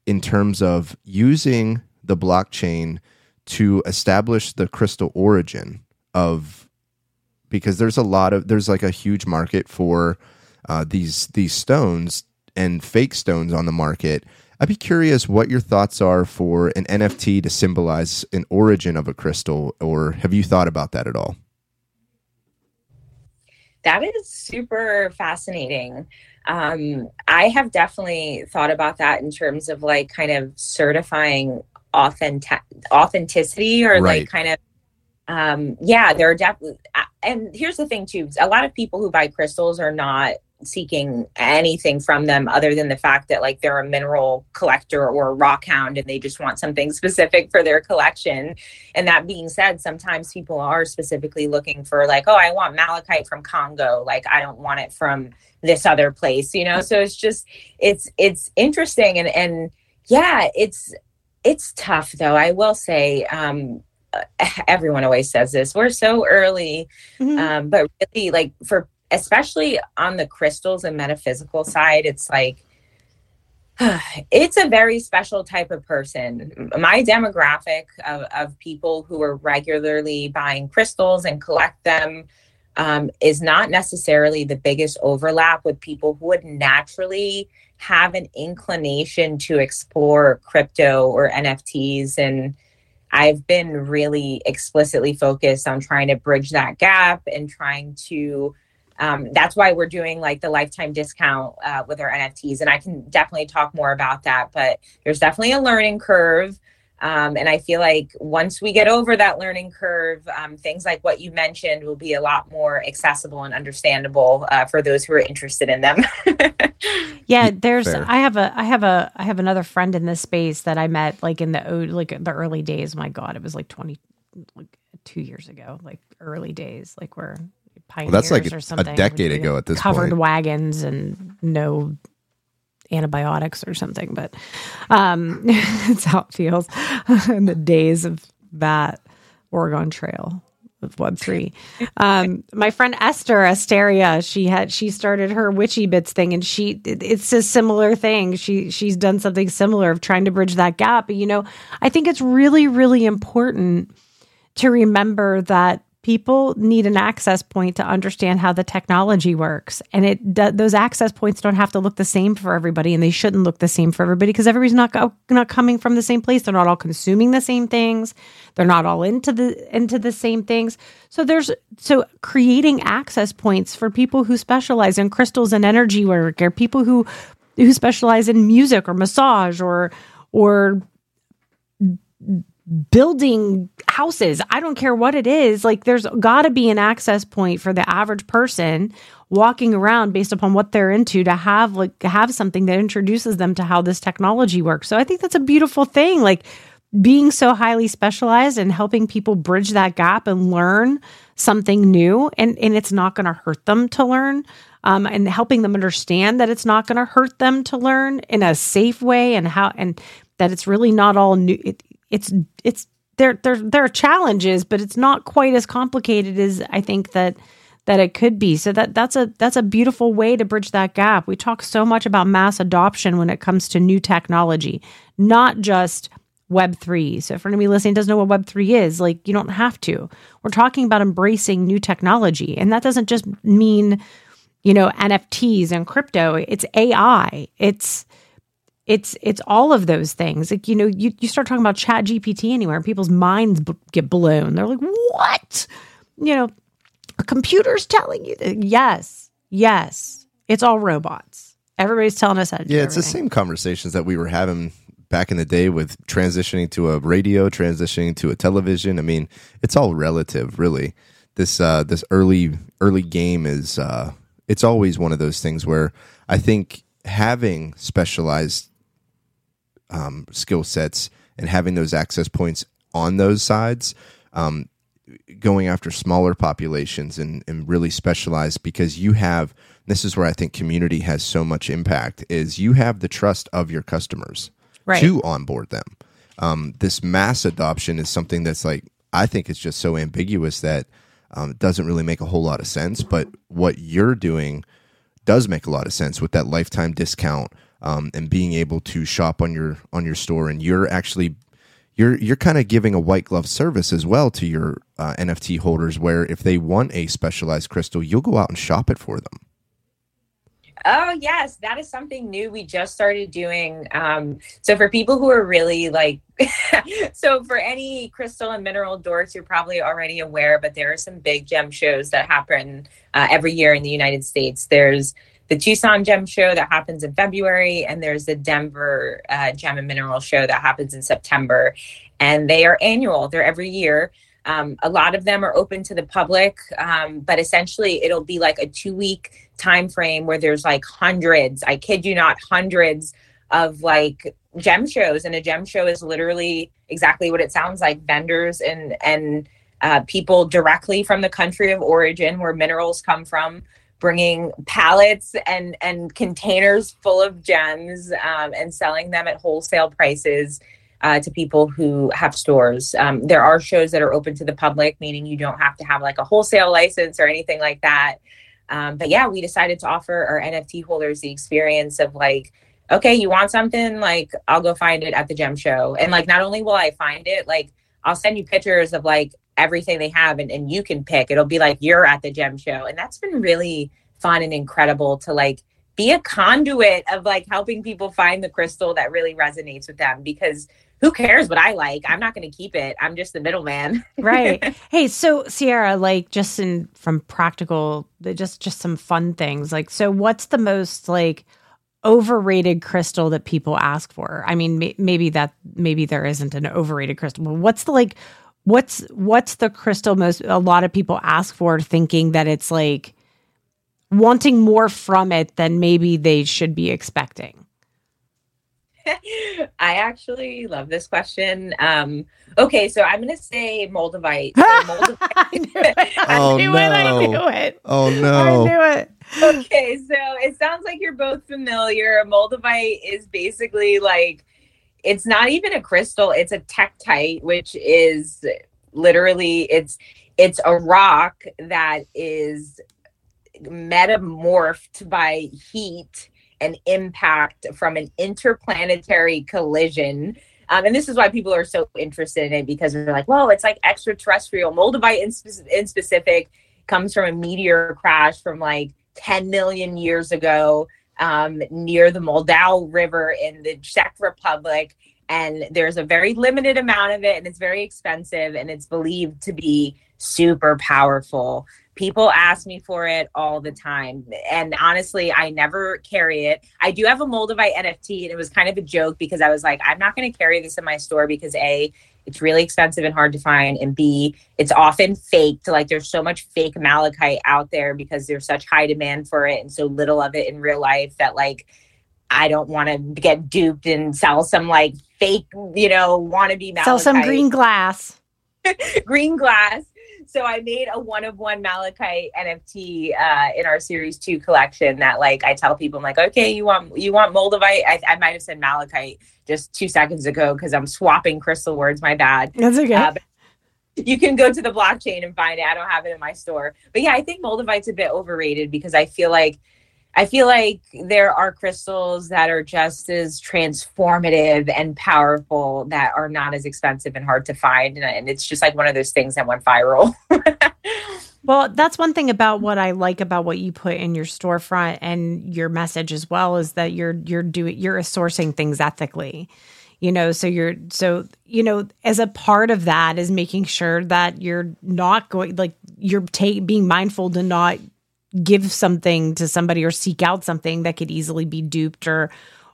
in terms of using the blockchain to establish the crystal origin of because there's a lot of there's like a huge market for uh, these these stones and fake stones on the market. I'd be curious what your thoughts are for an NFT to symbolize an origin of a crystal, or have you thought about that at all? That is super fascinating. Um, I have definitely thought about that in terms of like kind of certifying authentic authenticity or right. like kind of um yeah there are definitely and here's the thing too a lot of people who buy crystals are not seeking anything from them other than the fact that like they're a mineral collector or a rock hound and they just want something specific for their collection and that being said sometimes people are specifically looking for like oh i want malachite from congo like i don't want it from this other place you know so it's just it's it's interesting and and yeah it's it's tough though. I will say, um, everyone always says this. We're so early, mm-hmm. um, but really, like for especially on the crystals and metaphysical side, it's like it's a very special type of person. My demographic of, of people who are regularly buying crystals and collect them um, is not necessarily the biggest overlap with people who would naturally have an inclination to explore crypto or NFTs. And I've been really explicitly focused on trying to bridge that gap and trying to. Um, that's why we're doing like the lifetime discount uh, with our NFTs. And I can definitely talk more about that, but there's definitely a learning curve. Um, and I feel like once we get over that learning curve, um, things like what you mentioned will be a lot more accessible and understandable uh, for those who are interested in them. yeah, there's. Fair. I have a. I have a. I have another friend in this space that I met like in the like the early days. My God, it was like twenty, like two years ago, like early days, like we're pioneers well, that's like or something. a decade ago at this point. covered point. wagons and no antibiotics or something, but um, it's how it feels in the days of that Oregon Trail of Web three. Um, my friend Esther Asteria, she had she started her witchy bits thing, and she it's a similar thing. She she's done something similar of trying to bridge that gap. But you know, I think it's really really important to remember that people need an access point to understand how the technology works. And it those access points don't have to look the same for everybody and they shouldn't look the same for everybody because everybody's not uh, not coming from the same place. They're not all consuming the same things. They're not all into the into the same things. So there's so creating access points for people who specialize in crystals and energy work or people who who specialize in music or massage or or building houses. I don't care what it is. Like there's got to be an access point for the average person walking around based upon what they're into to have like have something that introduces them to how this technology works. So I think that's a beautiful thing. Like being so highly specialized and helping people bridge that gap and learn something new and and it's not going to hurt them to learn. Um, and helping them understand that it's not going to hurt them to learn in a safe way and how and that it's really not all new it, it's it's there there there are challenges, but it's not quite as complicated as I think that that it could be. So that that's a that's a beautiful way to bridge that gap. We talk so much about mass adoption when it comes to new technology, not just Web3. So if anybody listening doesn't know what Web3 is, like you don't have to. We're talking about embracing new technology. And that doesn't just mean, you know, NFTs and crypto. It's AI. It's it's it's all of those things. Like, you know, you, you start talking about ChatGPT anywhere and people's minds b- get blown. They're like, what? You know, a computer's telling you that. Yes, yes. It's all robots. Everybody's telling us that. Yeah, it's the same conversations that we were having back in the day with transitioning to a radio, transitioning to a television. I mean, it's all relative, really. This uh, this early early game is uh, it's always one of those things where I think having specialized um, skill sets and having those access points on those sides, um, going after smaller populations and, and really specialized because you have this is where I think community has so much impact is you have the trust of your customers Right. to onboard them. Um, this mass adoption is something that's like I think it's just so ambiguous that um, it doesn't really make a whole lot of sense. But what you're doing does make a lot of sense with that lifetime discount um, and being able to shop on your on your store, and you're actually you're you're kind of giving a white glove service as well to your uh, NFT holders, where if they want a specialized crystal, you'll go out and shop it for them. Oh yes, that is something new we just started doing. Um, so for people who are really like, so for any crystal and mineral dorks, you're probably already aware, but there are some big gem shows that happen uh, every year in the United States. There's the Tucson Gem Show that happens in February, and there's the Denver uh, Gem and Mineral Show that happens in September, and they are annual. They're every year. Um, a lot of them are open to the public, um, but essentially it'll be like a two week time frame where there's like hundreds, I kid you not, hundreds of like gem shows. And a gem show is literally exactly what it sounds like vendors and, and, uh, people directly from the country of origin where minerals come from bringing pallets and and containers full of gems um, and selling them at wholesale prices uh, to people who have stores. Um, there are shows that are open to the public, meaning you don't have to have like a wholesale license or anything like that. Um, but yeah, we decided to offer our NFT holders the experience of like, okay, you want something? Like, I'll go find it at the gem show. And like, not only will I find it, like, I'll send you pictures of like everything they have and, and you can pick. It'll be like you're at the gem show. And that's been really fun and incredible to like be a conduit of like helping people find the crystal that really resonates with them because who cares what I like? I'm not going to keep it. I'm just the middleman. right. Hey, so Sierra, like just in from practical, just just some fun things. Like, so what's the most like overrated crystal that people ask for? I mean, may, maybe that maybe there isn't an overrated crystal. But what's the like? What's what's the crystal most? A lot of people ask for, thinking that it's like wanting more from it than maybe they should be expecting. I actually love this question. Um, okay, so I'm going to say Moldavite. So Moldavite. I knew it. I Oh, knew it. I no. knew it. Oh I no! knew it. okay, so it sounds like you're both familiar. Moldavite is basically like it's not even a crystal; it's a tektite, which is literally it's it's a rock that is metamorphed by heat and impact from an interplanetary collision. Um, and this is why people are so interested in it because they're like, well, it's like extraterrestrial. Moldavite in, spe- in specific comes from a meteor crash from like 10 million years ago um, near the Moldau River in the Czech Republic. And there's a very limited amount of it, and it's very expensive, and it's believed to be super powerful. People ask me for it all the time. And honestly, I never carry it. I do have a Moldavite NFT, and it was kind of a joke because I was like, I'm not going to carry this in my store because A, it's really expensive and hard to find. And B, it's often faked. Like there's so much fake malachite out there because there's such high demand for it and so little of it in real life that like I don't want to get duped and sell some like fake, you know, wannabe malachite. Sell some green glass. green glass. So I made a one of one malachite NFT uh, in our series two collection that like I tell people I'm like, okay, you want you want moldavite? I, I might have said malachite just two seconds ago because I'm swapping crystal words. My bad. That's okay. Uh, you can go to the blockchain and find it. I don't have it in my store. But yeah, I think Moldavite's a bit overrated because I feel like I feel like there are crystals that are just as transformative and powerful that are not as expensive and hard to find. And, it's just like one of those things that went viral. well, that's one thing about what I like about what you put in your storefront and your message as well is that you're you're doing you're sourcing things ethically you know so you're so you know as a part of that is making sure that you're not going like you're take being mindful to not give something to somebody or seek out something that could easily be duped or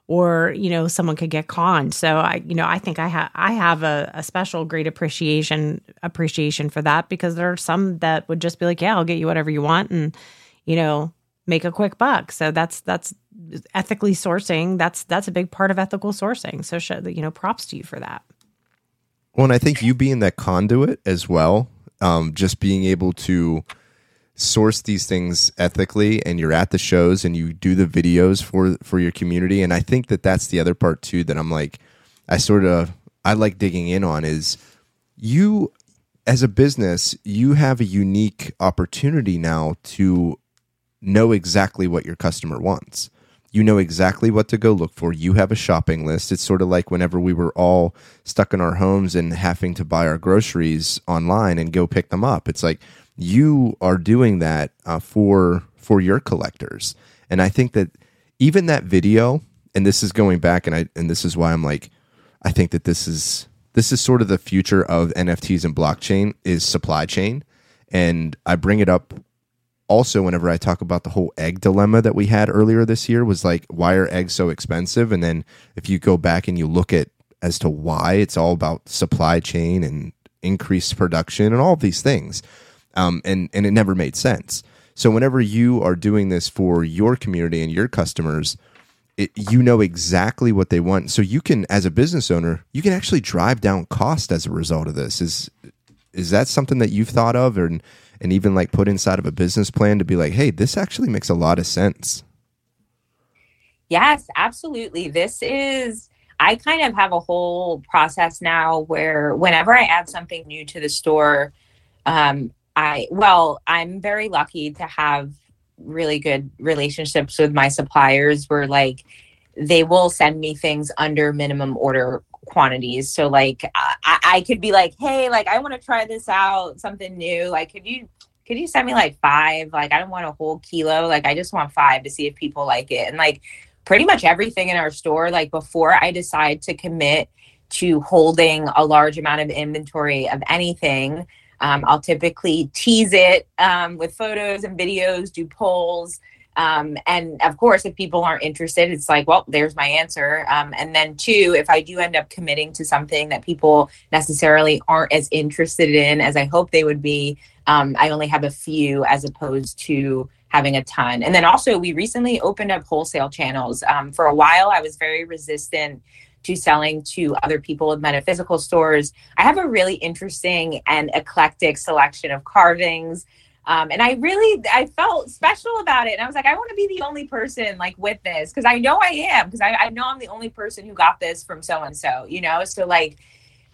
or you know someone could get conned. So i you know i think i have i have a, a special great appreciation appreciation for that because there are some that would just be like yeah i'll get you whatever you want and you know make a quick buck. So that's that's ethically sourcing that's that's a big part of ethical sourcing. So show, you know props to you for that. Well and i think you being that conduit as well um, just being able to source these things ethically and you're at the shows and you do the videos for for your community and i think that that's the other part too that i'm like i sort of i like digging in on is you as a business you have a unique opportunity now to know exactly what your customer wants you know exactly what to go look for. You have a shopping list. It's sort of like whenever we were all stuck in our homes and having to buy our groceries online and go pick them up. It's like you are doing that uh, for for your collectors, and I think that even that video, and this is going back, and I and this is why I'm like, I think that this is this is sort of the future of NFTs and blockchain is supply chain, and I bring it up also whenever I talk about the whole egg dilemma that we had earlier this year was like why are eggs so expensive? And then if you go back and you look at as to why it's all about supply chain and increased production and all these things um, and and it never made sense so whenever you are doing this for your community and your customers it, you know exactly what they want so you can as a business owner you can actually drive down cost as a result of this is is that something that you've thought of or and even like put inside of a business plan to be like, hey, this actually makes a lot of sense. Yes, absolutely. This is, I kind of have a whole process now where whenever I add something new to the store, um, I, well, I'm very lucky to have really good relationships with my suppliers where like they will send me things under minimum order quantities. So like I, I could be like, hey, like I want to try this out, something new. Like, could you could you send me like five? Like I don't want a whole kilo. Like I just want five to see if people like it. And like pretty much everything in our store, like before I decide to commit to holding a large amount of inventory of anything, um, I'll typically tease it um, with photos and videos, do polls. Um, and of course, if people aren't interested, it's like, well, there's my answer. Um, and then, two, if I do end up committing to something that people necessarily aren't as interested in as I hope they would be, um, I only have a few as opposed to having a ton. And then also, we recently opened up wholesale channels. Um, for a while, I was very resistant to selling to other people with metaphysical stores. I have a really interesting and eclectic selection of carvings um, and I really, I felt special about it. And I was like, I want to be the only person like with this because I know I am because I, I know I'm the only person who got this from so and so, you know? So like,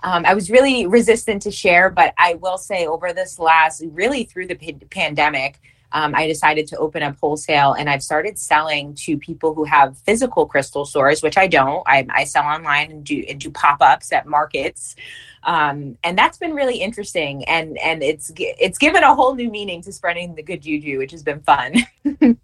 um, I was really resistant to share, but I will say over this last, really through the p- pandemic, um, I decided to open up wholesale and I've started selling to people who have physical crystal stores, which I don't. I, I sell online and do, and do pop ups at markets um, and that's been really interesting and and it's it's given a whole new meaning to spreading the good juju which has been fun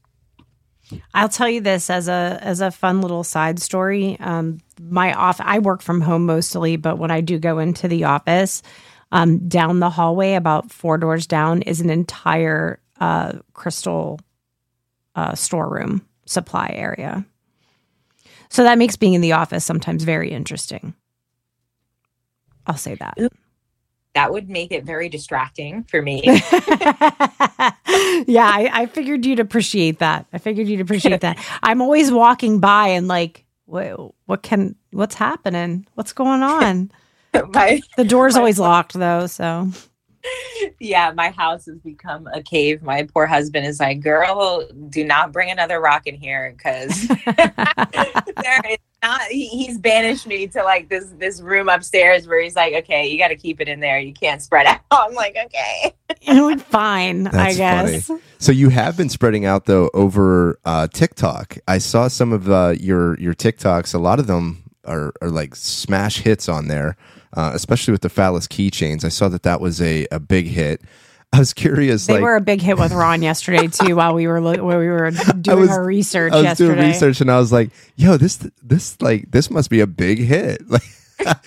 I'll tell you this as a as a fun little side story. Um, my off I work from home mostly, but when I do go into the office, um, down the hallway, about four doors down, is an entire uh, crystal uh, storeroom supply area. So that makes being in the office sometimes very interesting. I'll say that. That would make it very distracting for me. yeah, I, I, figured you'd appreciate that. I figured you'd appreciate that. I'm always walking by and like, what, what can, what's happening? What's going on? my, the door's my, always locked though, so yeah, my house has become a cave. My poor husband is like, girl, do not bring another rock in here because there is not he, he's banished me to like this this room upstairs where he's like, okay, you got to keep it in there. You can't spread out. I'm like, okay, fine, I guess. Funny. So you have been spreading out though over uh, TikTok. I saw some of uh, your your TikToks. A lot of them are are like smash hits on there, uh, especially with the phallus keychains. I saw that that was a a big hit. I was curious. They like, were a big hit with Ron yesterday too. while we were lo- while we were doing was- our research I was yesterday. doing research and I was like, "Yo, this this like this must be a big hit." Like,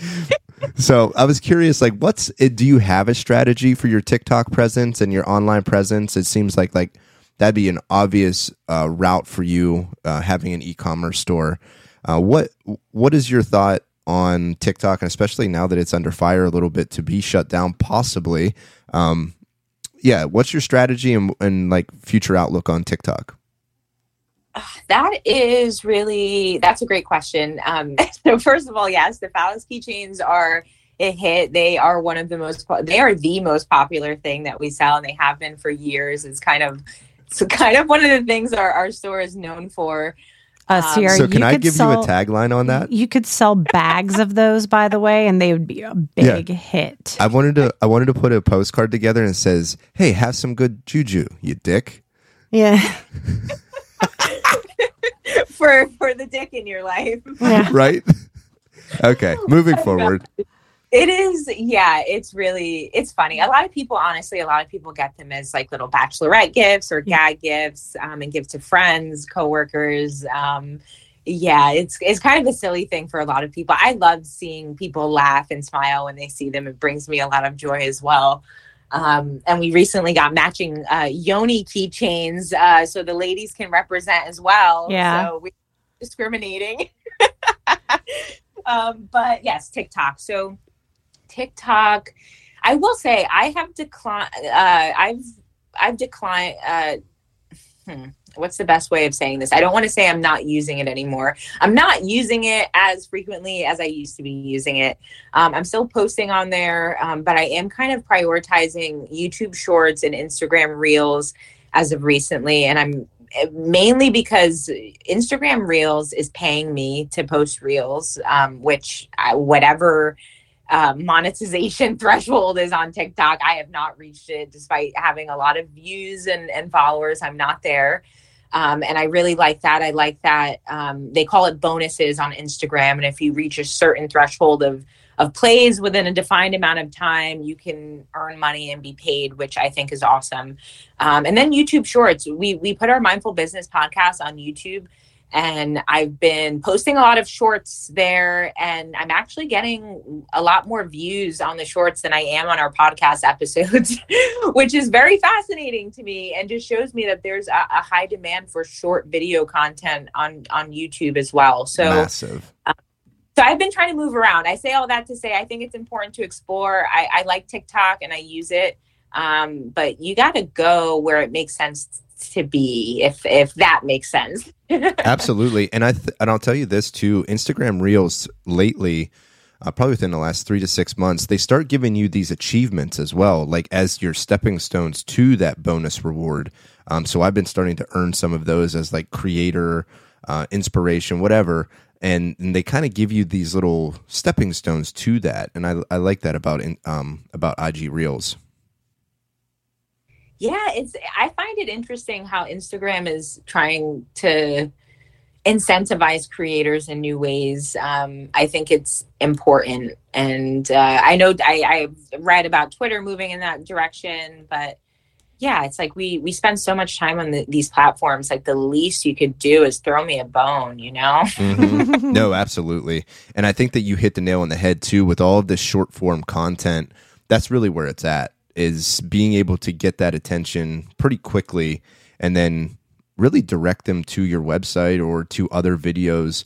so I was curious, like, what's it? Do you have a strategy for your TikTok presence and your online presence? It seems like like that'd be an obvious uh, route for you uh, having an e-commerce store. Uh, what what is your thought on TikTok, and especially now that it's under fire a little bit to be shut down, possibly? Um, yeah, what's your strategy and, and like future outlook on TikTok? that is really that's a great question. Um, so first of all, yes, the phallus keychains are a hit. They are one of the most they are the most popular thing that we sell, and they have been for years. It's kind of it's kind of one of the things our, our store is known for. Uh, Um, So can you I could give sell, you a tagline on that? You could sell bags of those, by the way, and they would be a big hit. I wanted to I wanted to put a postcard together and it says, "Hey, have some good juju, you dick." yeah, for for the dick in your life. yeah. Right? okay, moving forward. It is, yeah, it's really it's funny. A lot of people, honestly, a lot of people get them as like little bachelorette gifts or gag gifts, um, and give to friends, coworkers. Um, yeah, it's it's kind of a silly thing for a lot of people. I love seeing people laugh and smile when they see them. It brings me a lot of joy as well. Um, and we recently got matching uh, Yoni keychains, uh, so the ladies can represent as well. Yeah. So we discriminating. um, but yes, TikTok. So TikTok, I will say I have declined. Uh, I've I've declined. Uh, hmm, what's the best way of saying this? I don't want to say I'm not using it anymore. I'm not using it as frequently as I used to be using it. Um, I'm still posting on there, um, but I am kind of prioritizing YouTube Shorts and Instagram Reels as of recently, and I'm eh, mainly because Instagram Reels is paying me to post Reels, um, which I, whatever uh, monetization threshold is on TikTok. I have not reached it despite having a lot of views and, and followers. I'm not there. Um, and I really like that. I like that um, they call it bonuses on Instagram. And if you reach a certain threshold of, of plays within a defined amount of time, you can earn money and be paid, which I think is awesome. Um, and then YouTube Shorts. We, we put our Mindful Business podcast on YouTube and I've been posting a lot of shorts there, and I'm actually getting a lot more views on the shorts than I am on our podcast episodes, which is very fascinating to me, and just shows me that there's a, a high demand for short video content on on YouTube as well. So Massive. so I've been trying to move around. I say all that to say I think it's important to explore. I, I like TikTok and I use it, um, but you got to go where it makes sense to be, if if that makes sense. Absolutely. And I th- and I'll tell you this too, Instagram Reels lately uh, probably within the last 3 to 6 months, they start giving you these achievements as well, like as your stepping stones to that bonus reward. Um, so I've been starting to earn some of those as like creator uh, inspiration, whatever. And, and they kind of give you these little stepping stones to that, and I, I like that about in, um, about IG Reels. Yeah it's i find it interesting how instagram is trying to incentivize creators in new ways um, i think it's important and uh, i know I, I read about twitter moving in that direction but yeah it's like we we spend so much time on the, these platforms like the least you could do is throw me a bone you know Mhm. no, absolutely. And I think that you hit the nail on the head too with all of this short form content. That's really where it's at is being able to get that attention pretty quickly and then really direct them to your website or to other videos.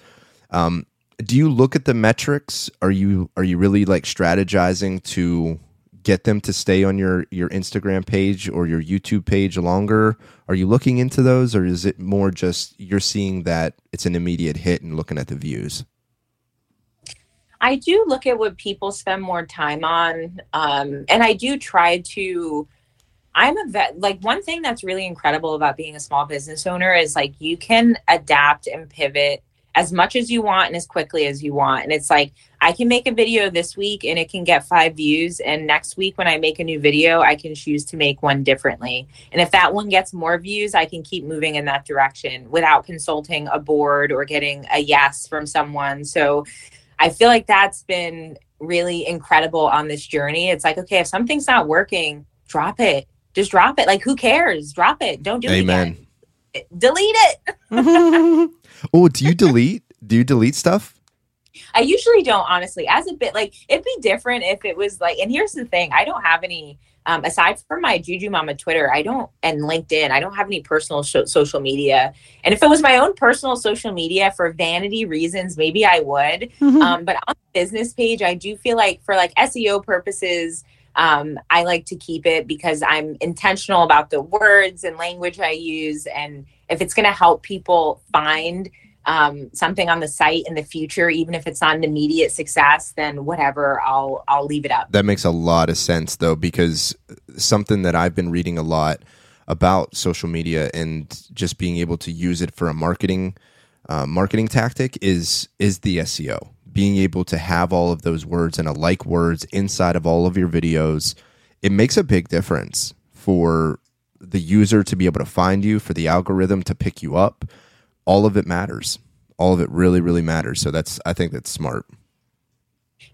Um, do you look at the metrics? Are you are you really like strategizing to get them to stay on your your Instagram page or your YouTube page longer? Are you looking into those or is it more just you're seeing that it's an immediate hit and looking at the views? I do look at what people spend more time on. Um, and I do try to, I'm a vet. Like, one thing that's really incredible about being a small business owner is like you can adapt and pivot as much as you want and as quickly as you want. And it's like, I can make a video this week and it can get five views. And next week, when I make a new video, I can choose to make one differently. And if that one gets more views, I can keep moving in that direction without consulting a board or getting a yes from someone. So I feel like that's been really incredible on this journey. It's like, okay, if something's not working, drop it. Just drop it. Like, who cares? Drop it. Don't do Amen. it again. Delete it. Oh, do you delete? do you delete stuff? I usually don't, honestly. As a bit like it'd be different if it was like. And here's the thing: I don't have any. Um, aside from my Juju Mama Twitter, I don't and LinkedIn, I don't have any personal sh- social media. And if it was my own personal social media for vanity reasons, maybe I would. Mhm. Um, but on the business page, I do feel like for like SEO purposes, um, I like to keep it because I'm intentional about the words and language I use, and if it's going to help people find um, something on the site in the future, even if it's not an immediate success, then whatever, I'll I'll leave it up. That makes a lot of sense though, because something that I've been reading a lot about social media and just being able to use it for a marketing uh, marketing tactic is is the SEO. Being able to have all of those words and a like words inside of all of your videos, it makes a big difference for the user to be able to find you, for the algorithm to pick you up. All of it matters. All of it really, really matters. So that's I think that's smart.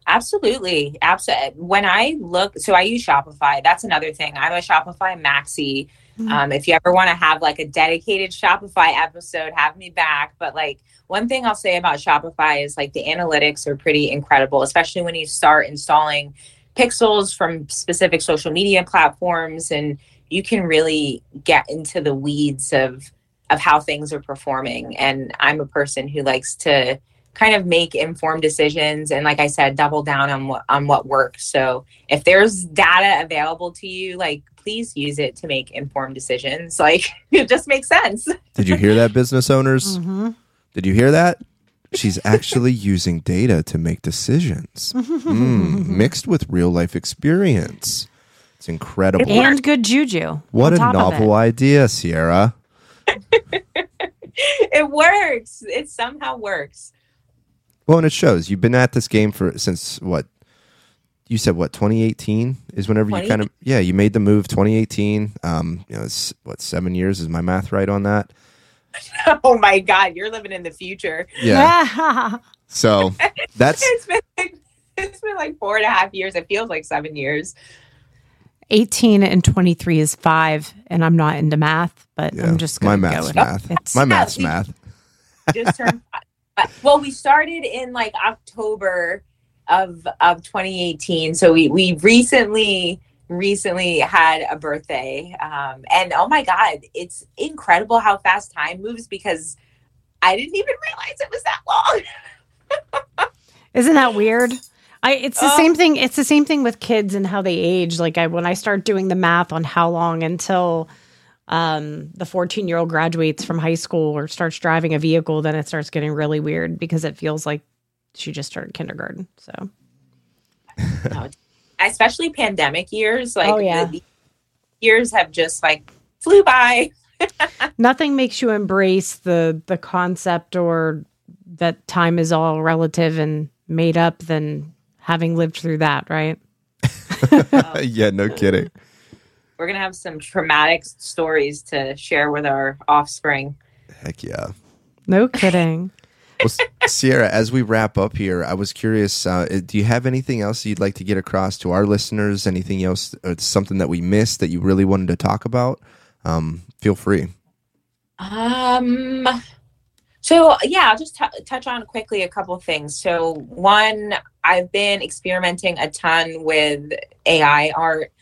Absolutely. Absolutely. When I look, so I use Shopify. That's another thing. I'm a Shopify maxi. Mhm. Um, if you ever want to have like a dedicated Shopify episode, have me back. But like one thing I'll say about Shopify is like the analytics are pretty incredible, especially when you start installing pixels from specific social media platforms and you can really get into the weeds of of how things are performing. And I'm a person who likes to kind of make informed decisions and like I said, double down on what on what works. So if there's data available to you, like please use it to make informed decisions. Like it just makes sense. Did you hear that, business owners? Mhm. Did you hear that? She's actually using data to make decisions, Mm, mixed with real life experience. It's incredible. and good juju. what a novel idea, Sierra. it works. It somehow works. Well, and it shows you've been at this game for since what? You said what? 2018 is whenever you kind of yeah you made the move. 2018. Um, you know, it's what seven years is my math right on that? oh my god, you're living in the future. Yeah. So that's It's been like, it's been like four and a half years. It feels like seven years. 18 and 23 is five, and I'm not into math, but Yeah, I'm just my going to go math's with math. it. It's, my math's math. just turned but- well we started in like october of of 2018 so we we recently recently had a birthday um and oh my god it's incredible how fast time moves because i didn't even realize it was that long Isn't that weird? I it's the Oh. same thing. It's the same thing with kids and how they age. Like I when I start doing the math on how long until um the 14 year old graduates from high school or starts driving a vehicle, then it starts getting really weird because it feels like she just started kindergarten. So especially pandemic years like Oh, yeah. the years have just like flew by nothing makes you embrace the the concept or that time is all relative and made up than having lived through that, right? yeah, no kidding. we're gonna have some traumatic stories to share with our offspring Heck yeah. No kidding. Well, Sierra, as we wrap up here, I was curious. Uh, do you have anything else you'd like to get across to our listeners? Anything else, uh, something that we missed that you really wanted to talk about? Um, feel free. Um. So yeah, I'll just t- touch on quickly a couple of things. So one, I've been experimenting a ton with AI art.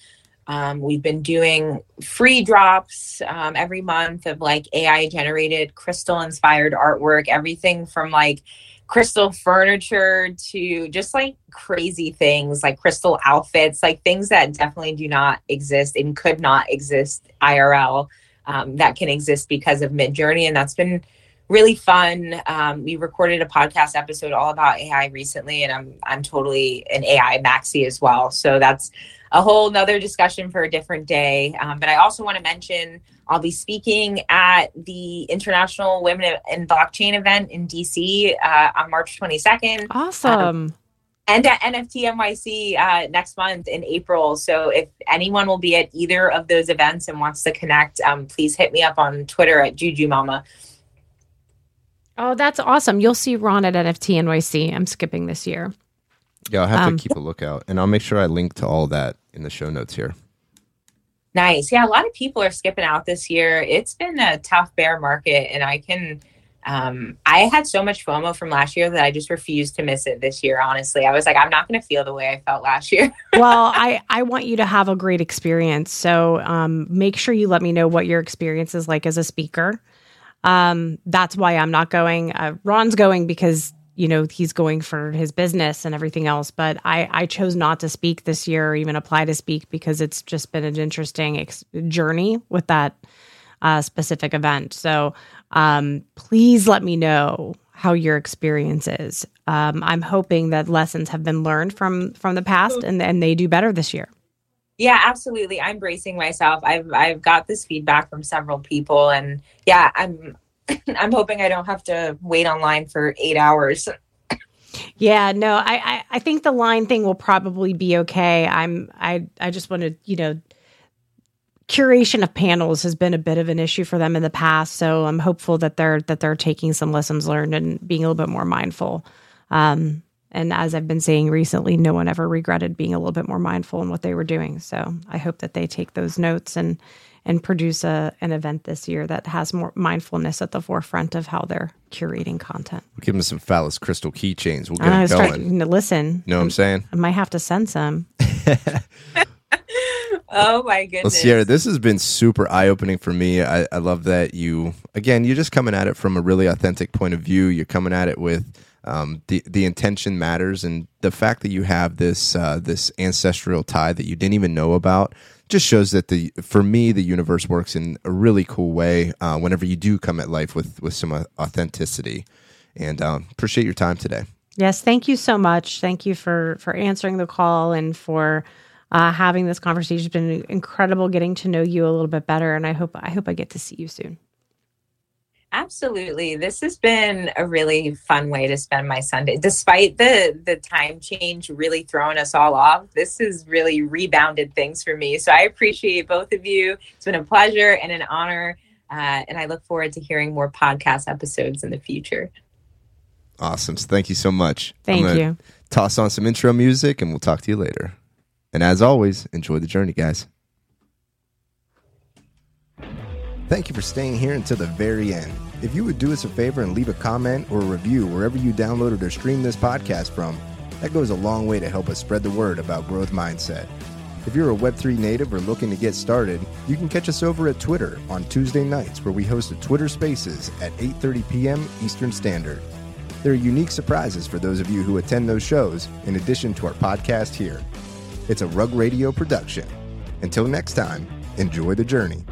Um, we've been doing free drops um, every month of like AI generated crystal inspired artwork, everything from like crystal furniture to just like crazy things like crystal outfits, like things that definitely do not exist and could not exist IRL um, that can exist because of Midjourney, and that's been really fun. Um, we recorded a podcast episode all about AI recently, and I'm I'm totally an AI maxi as well. So that's a whole nother discussion for a different day. Um, but I also want to mention I'll be speaking at the International Women in Blockchain event in DC uh, on March 22nd. Awesome. Um, and at NFT NYC uh, next month in April. So if anyone will be at either of those events and wants to connect, um, please hit me up on Twitter at Juju Mama. Oh, that's awesome. You'll see Ron at NFT NYC. I'm skipping this year. Yeah, I'll have um, to keep a lookout. And I'll make sure I link to all that in the show notes here. Nice. Yeah, a lot of people are skipping out this year. It's been a tough bear market, and I can. Um, I had so much FOMO from last year that I just refused to miss it this year. Honestly, I was like, I'm not going to feel the way I felt last year. well, I I want you to have a great experience. So um, make sure you let me know what your experience is like as a speaker. Um, that's why I'm not going. Uh, Ron's going because you know he's going for his business and everything else. But I I chose not to speak this year or even apply to speak because it's just been an interesting ex- journey with that uh, specific event. So um, please let me know how your experience is. Um, I'm hoping that lessons have been learned from from the past and and they do better this year. Yeah, absolutely. I'm bracing myself. I've I've got this feedback from several people and yeah, I'm I'm hoping I don't have to wait online for 8 hours. Yeah, no, I, I, I think the line thing will probably be okay. I'm I I just want to, you know, curation of panels has been a bit of an issue for them in the past, so I'm hopeful that they're that they're taking some lessons learned and being a little bit more mindful. Um, and as I've been saying recently, no one ever regretted being a little bit more mindful in what they were doing. So I hope that they take those notes and and produce a, an event this year that has more mindfulness at the forefront of how they're curating content. We'll give them some phallus crystal keychains. We'll get them start, going. Listen, know what I'm saying? I might have to send some. oh my goodness. Well, Sierra, this has been super eye opening for me. I, I love that you, again, you're just coming at it from a really authentic point of view. You're coming at it with um, the the intention matters, and the fact that you have this uh, this ancestral tie that you didn't even know about just shows that the for me the universe works in a really cool way. Uh, whenever you do come at life with with some authenticity, and um, appreciate your time today. Yes, thank you so much. Thank you for for answering the call and for uh, having this conversation. It's been incredible getting to know you a little bit better, and I hope I hope I get to see you soon. Absolutely. This has been a really fun way to spend my Sunday. Despite the the time change really throwing us all off, this has really rebounded things for me. So I appreciate both of you. It's been a pleasure and an honor. Uh, and I look forward to hearing more podcast episodes in the future. Awesome. So thank you so much. Thank you. Toss on some intro music and we'll talk to you later. And as always, enjoy the journey, guys. Thank you for staying here until the very end. If you would do us a favor and leave a comment or a review wherever you downloaded or streamed this podcast from, that goes a long way to help us spread the word about growth mindset. If you're a Web3 native or looking to get started, you can catch us over at Twitter on Tuesday nights where we host a Twitter Spaces at 8:30 p.m. Eastern Standard. There are unique surprises for those of you who attend those shows in addition to our podcast here. It's a Rug Radio production. Until next time, enjoy the journey.